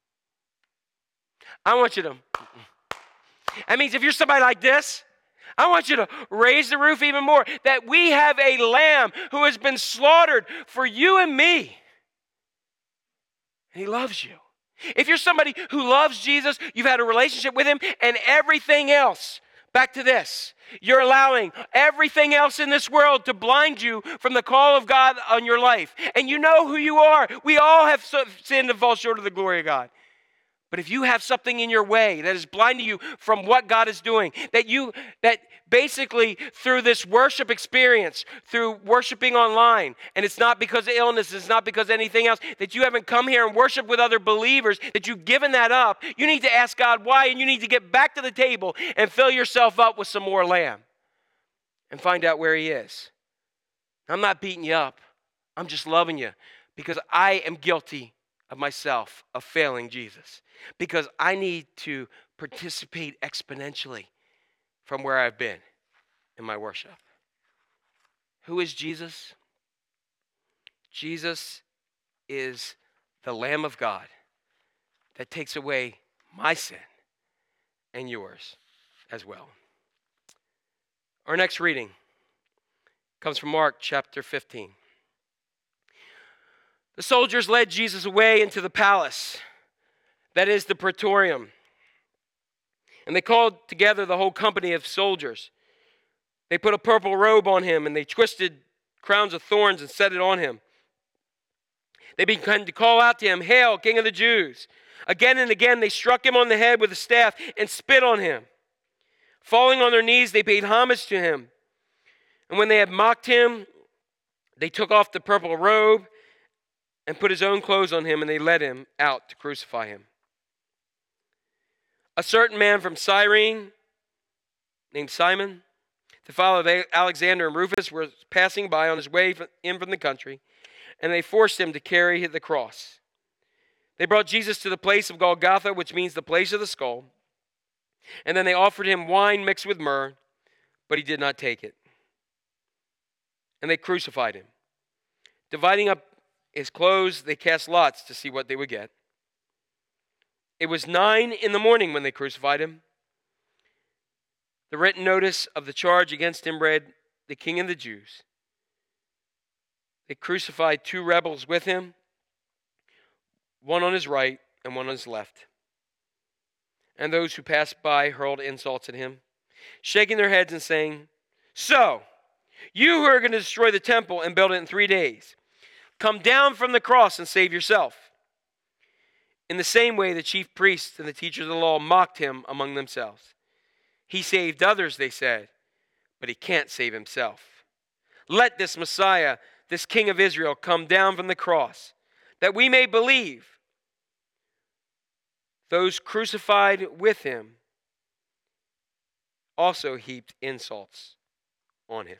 I want you to. Mm-hmm. That means if you're somebody like this, I want you to raise the roof even more that we have a lamb who has been slaughtered for you and me. And he loves you. If you're somebody who loves Jesus, you've had a relationship with him, and everything else, back to this, you're allowing everything else in this world to blind you from the call of God on your life. And you know who you are. We all have sinned and fall short of the glory of God. But if you have something in your way that is blinding you from what God is doing, that you that basically through this worship experience, through worshiping online, and it's not because of illness, it's not because anything else, that you haven't come here and worshiped with other believers, that you've given that up, you need to ask God why, and you need to get back to the table and fill yourself up with some more lamb and find out where He is. I'm not beating you up. I'm just loving you because I am guilty of myself of failing Jesus because I need to participate exponentially from where I've been in my worship. Who is Jesus? Jesus is the Lamb of God that takes away my sin and yours as well. Our next reading comes from Mark chapter 15. The soldiers led Jesus away into the palace that is the praetorium. And they called together the whole company of soldiers. They put a purple robe on him and they twisted crowns of thorns and set it on him. They began to call out to him, Hail, King of the Jews! Again and again they struck him on the head with a staff and spit on him. Falling on their knees, they paid homage to him. And when they had mocked him, they took off the purple robe and put his own clothes on him, and they led him out to crucify him. A certain man from Cyrene named Simon, the father of Alexander and Rufus, was passing by on his way in from the country, and they forced him to carry the cross. They brought Jesus to the place of Golgotha, which means the place of the skull, and then they offered him wine mixed with myrrh, but he did not take it. And they crucified him, dividing up his clothes, they cast lots to see what they would get. It was nine in the morning when they crucified him. The written notice of the charge against him read, The King of the Jews. They crucified two rebels with him, one on his right and one on his left. And those who passed by hurled insults at him, shaking their heads and saying, So, you who are going to destroy the temple and build it in three days, come down from the cross and save yourself. In the same way, the chief priests and the teachers of the law mocked him among themselves. He saved others, they said, but he can't save himself. Let this Messiah, this King of Israel, come down from the cross, that we may believe. Those crucified with him also heaped insults on him.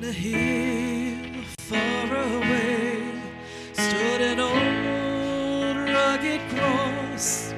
On a hill far away stood an old rugged cross,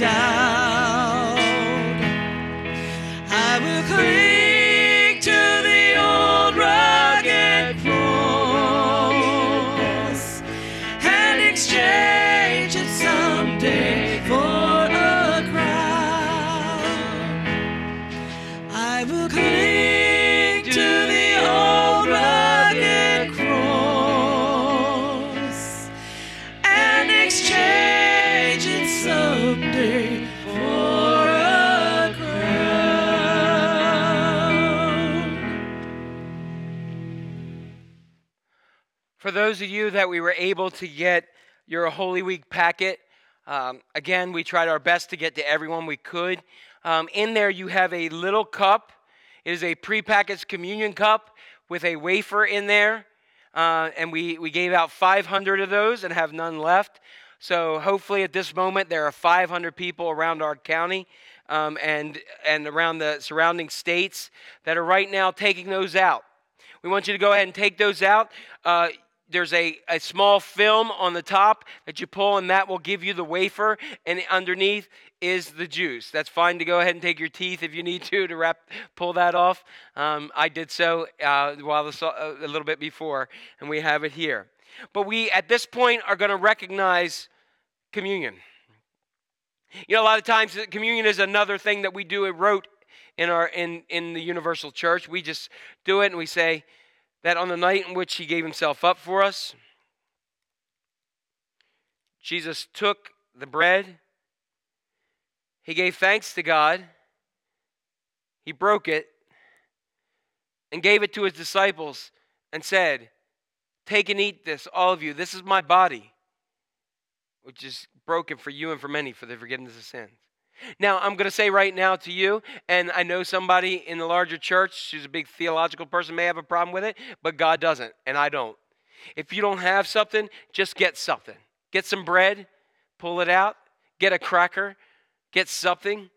down. Those of you that we were able to get your Holy Week packet, um, again, we tried our best to get to everyone we could. Um, in there, you have a little cup. It is a prepackaged communion cup with a wafer in there. Uh, and we, we gave out 500 of those and have none left. So hopefully at this moment, there are 500 people around our county um, and, and around the surrounding states that are right now taking those out. We want you to go ahead and take those out. Uh, there's a, a small film on the top that you pull, and that will give you the wafer, and underneath is the juice. That's fine to go ahead and take your teeth if you need to to wrap, pull that off. Um, I did so uh, while the, uh, a little bit before, and we have it here. But we, at this point, are going to recognize communion. You know, a lot of times uh, communion is another thing that we do at rote in our in in the universal church. We just do it and we say that on the night in which he gave himself up for us, Jesus took the bread, he gave thanks to God, he broke it, and gave it to his disciples and said, Take and eat this, all of you. This is my body, which is broken for you and for many for the forgiveness of sins. Now, I'm going to say right now to you, and I know somebody in the larger church who's a big theological person may have a problem with it, but God doesn't, and I don't. If you don't have something, just get something. Get some bread, pull it out, get a cracker, get something,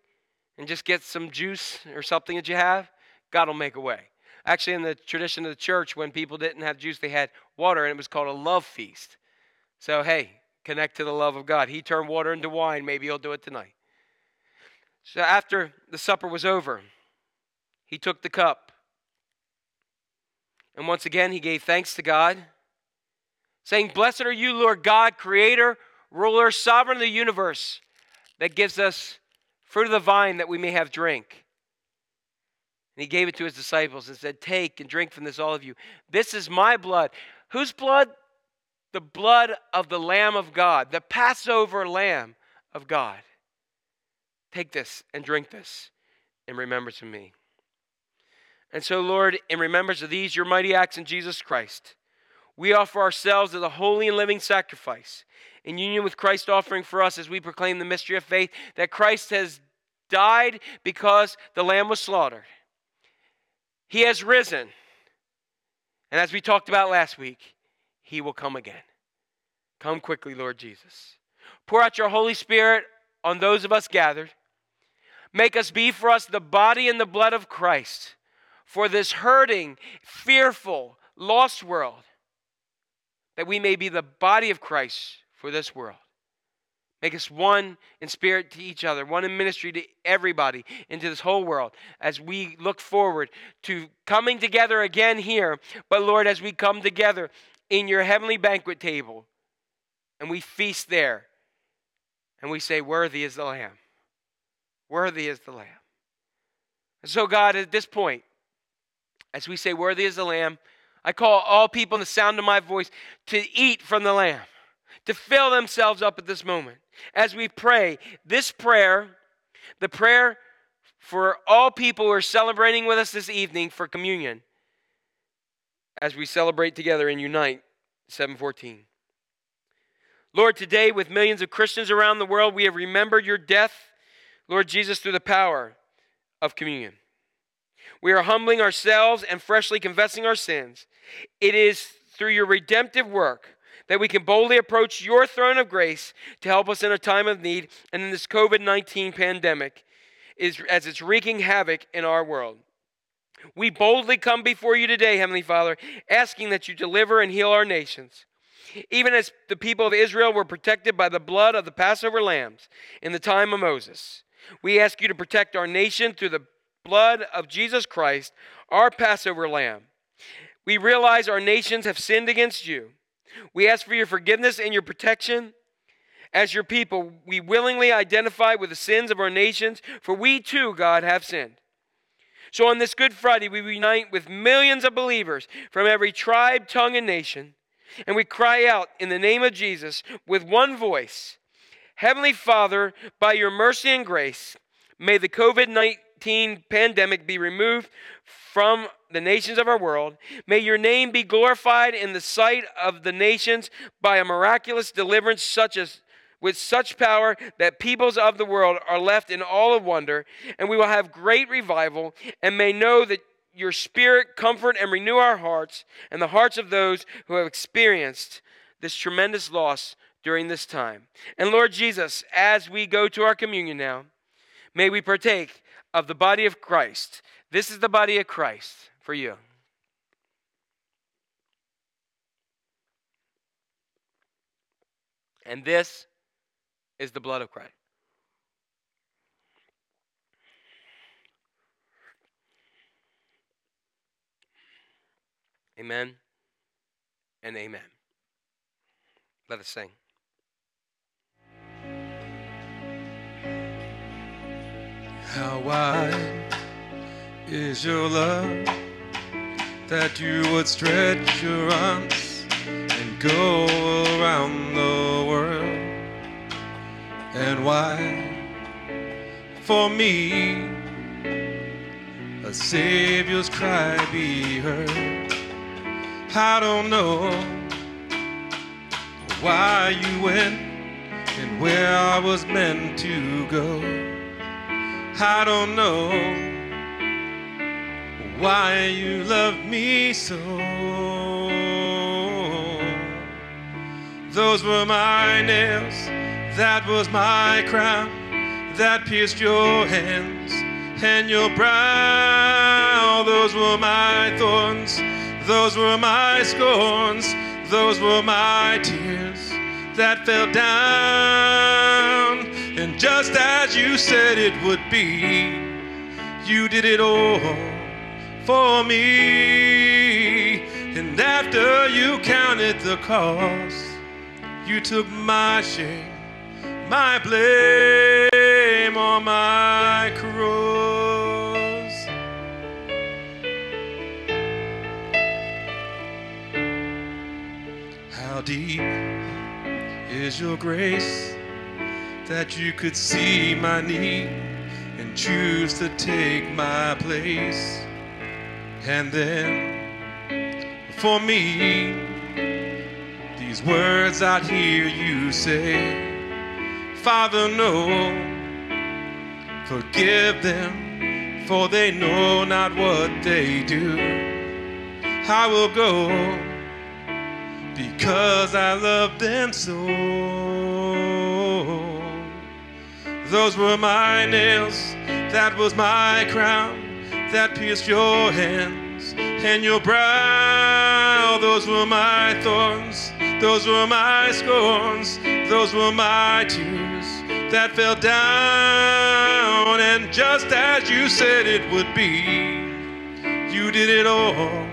and just get some juice or something that you have. God will make a way. Actually, in the tradition of the church, when people didn't have juice, they had water, and it was called a love feast. So, hey, connect to the love of God. He turned water into wine. Maybe he'll do it tonight. So, after the supper was over, he took the cup. And once again, he gave thanks to God, saying, Blessed are you, Lord God, creator, ruler, sovereign of the universe, that gives us fruit of the vine that we may have drink. And he gave it to his disciples and said, Take and drink from this, all of you. This is my blood. Whose blood? The blood of the Lamb of God, the Passover Lamb of God. Take this and drink this in remembrance of me. And so, Lord, in remembrance of these, your mighty acts in Jesus Christ, we offer ourselves as a holy and living sacrifice in union with Christ offering for us as we proclaim the mystery of faith that Christ has died because the lamb was slaughtered. He has risen. And as we talked about last week, he will come again. Come quickly, Lord Jesus. Pour out your Holy Spirit on those of us gathered. Make us be for us the body and the blood of Christ for this hurting, fearful, lost world, that we may be the body of Christ for this world. Make us one in spirit to each other, one in ministry to everybody, into this whole world, as we look forward to coming together again here. But Lord, as we come together in your heavenly banquet table and we feast there and we say, Worthy is the Lamb. Worthy is the Lamb. And so, God, at this point, as we say, Worthy is the Lamb, I call all people in the sound of my voice to eat from the Lamb to fill themselves up at this moment. As we pray, this prayer, the prayer for all people who are celebrating with us this evening for communion, as we celebrate together and unite, 714. Lord, today with millions of Christians around the world, we have remembered your death, Lord Jesus, through the power of communion. We are humbling ourselves and freshly confessing our sins. It is through your redemptive work that we can boldly approach your throne of grace to help us in a time of need and in this COVID 19 pandemic is, as it's wreaking havoc in our world. We boldly come before you today, Heavenly Father, asking that you deliver and heal our nations. Even as the people of Israel were protected by the blood of the Passover lambs in the time of Moses, we ask you to protect our nation through the blood of Jesus Christ, our Passover lamb. We realize our nations have sinned against you. We ask for your forgiveness and your protection. As your people, we willingly identify with the sins of our nations, for we too, God, have sinned. So on this Good Friday, we unite with millions of believers from every tribe, tongue, and nation, and we cry out in the name of Jesus with one voice Heavenly Father, by your mercy and grace, may the COVID 19 pandemic be removed from the nations of our world. May your name be glorified in the sight of the nations by a miraculous deliverance such as with such power that peoples of the world are left in all of wonder, and we will have great revival and may know that your spirit comfort and renew our hearts and the hearts of those who have experienced this tremendous loss during this time. And Lord Jesus, as we go to our communion now, may we partake of the body of Christ. This is the body of Christ for you. And this is the blood of Christ. Amen and amen. Let us sing. How wide is your love that you would stretch your arms and go around the world? And why, for me, a Savior's cry be heard. I don't know why you went and where I was meant to go. I don't know why you love me so. Those were my nails, that was my crown, that pierced your hands and your brow. Those were my thorns, those were my scorns, those were my tears that fell down. And just as you said it would be, you did it all for me. And after you counted the cost, you took my shame, my blame on my cross. How deep is your grace that you could see my need and choose to take my place? And then for me, these words I hear you say, Father, no, forgive them, for they know not what they do. I will go because I love them so. Those were my nails, that was my crown, that pierced your hands and your brow. Those were my thorns, those were my scorns, those were my tears that fell down. And just as you said it would be, you did it all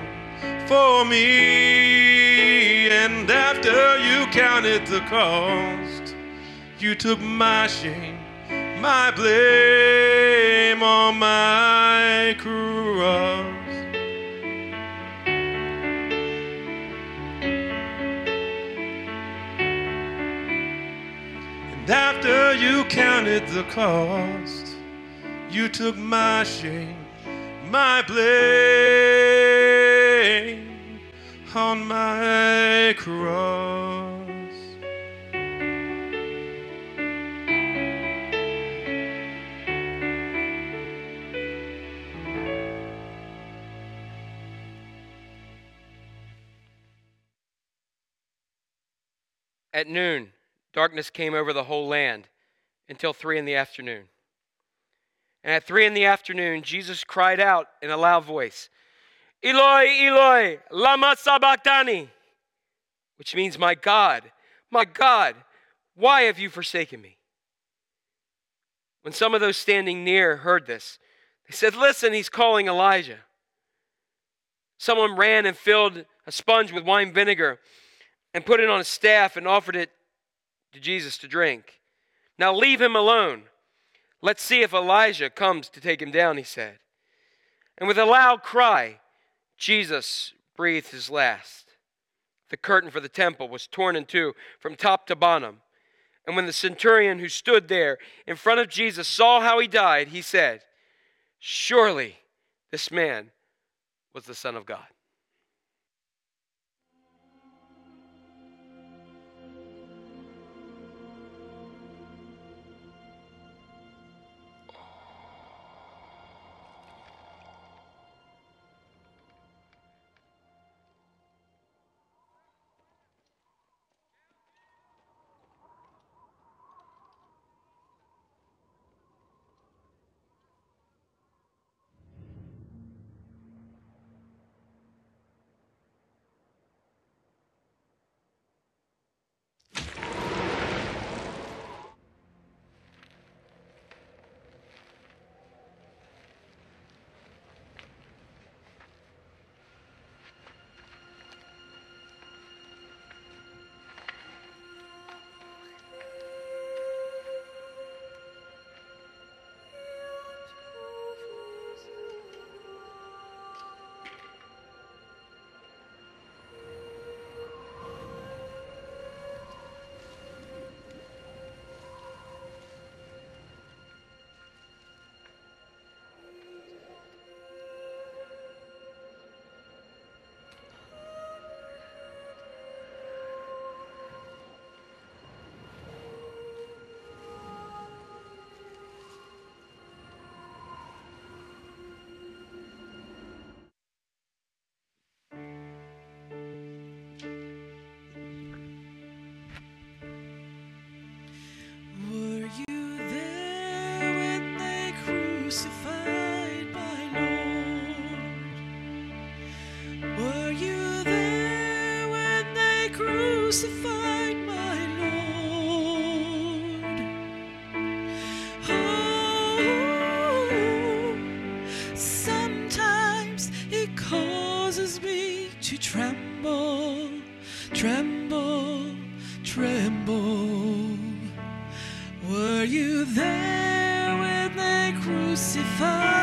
for me. And after you counted the cost, you took my shame, my blame on my cross. And after you counted the cost, you took my shame, my blame on my cross. At noon, darkness came over the whole land until three in the afternoon. And at three in the afternoon, Jesus cried out in a loud voice, Eloi, Eloi, lama sabachthani, which means, My God, my God, why have you forsaken me? When some of those standing near heard this, they said, Listen, he's calling Elijah. Someone ran and filled a sponge with wine vinegar and put it on a staff and offered it to Jesus to drink. Now leave him alone. Let's see if Elijah comes to take him down, he said. And with a loud cry, Jesus breathed his last. The curtain for the temple was torn in two from top to bottom. And when the centurion who stood there in front of Jesus saw how he died, he said, Surely this man was the Son of God. Tremble, tremble, tremble. Were you there when they crucified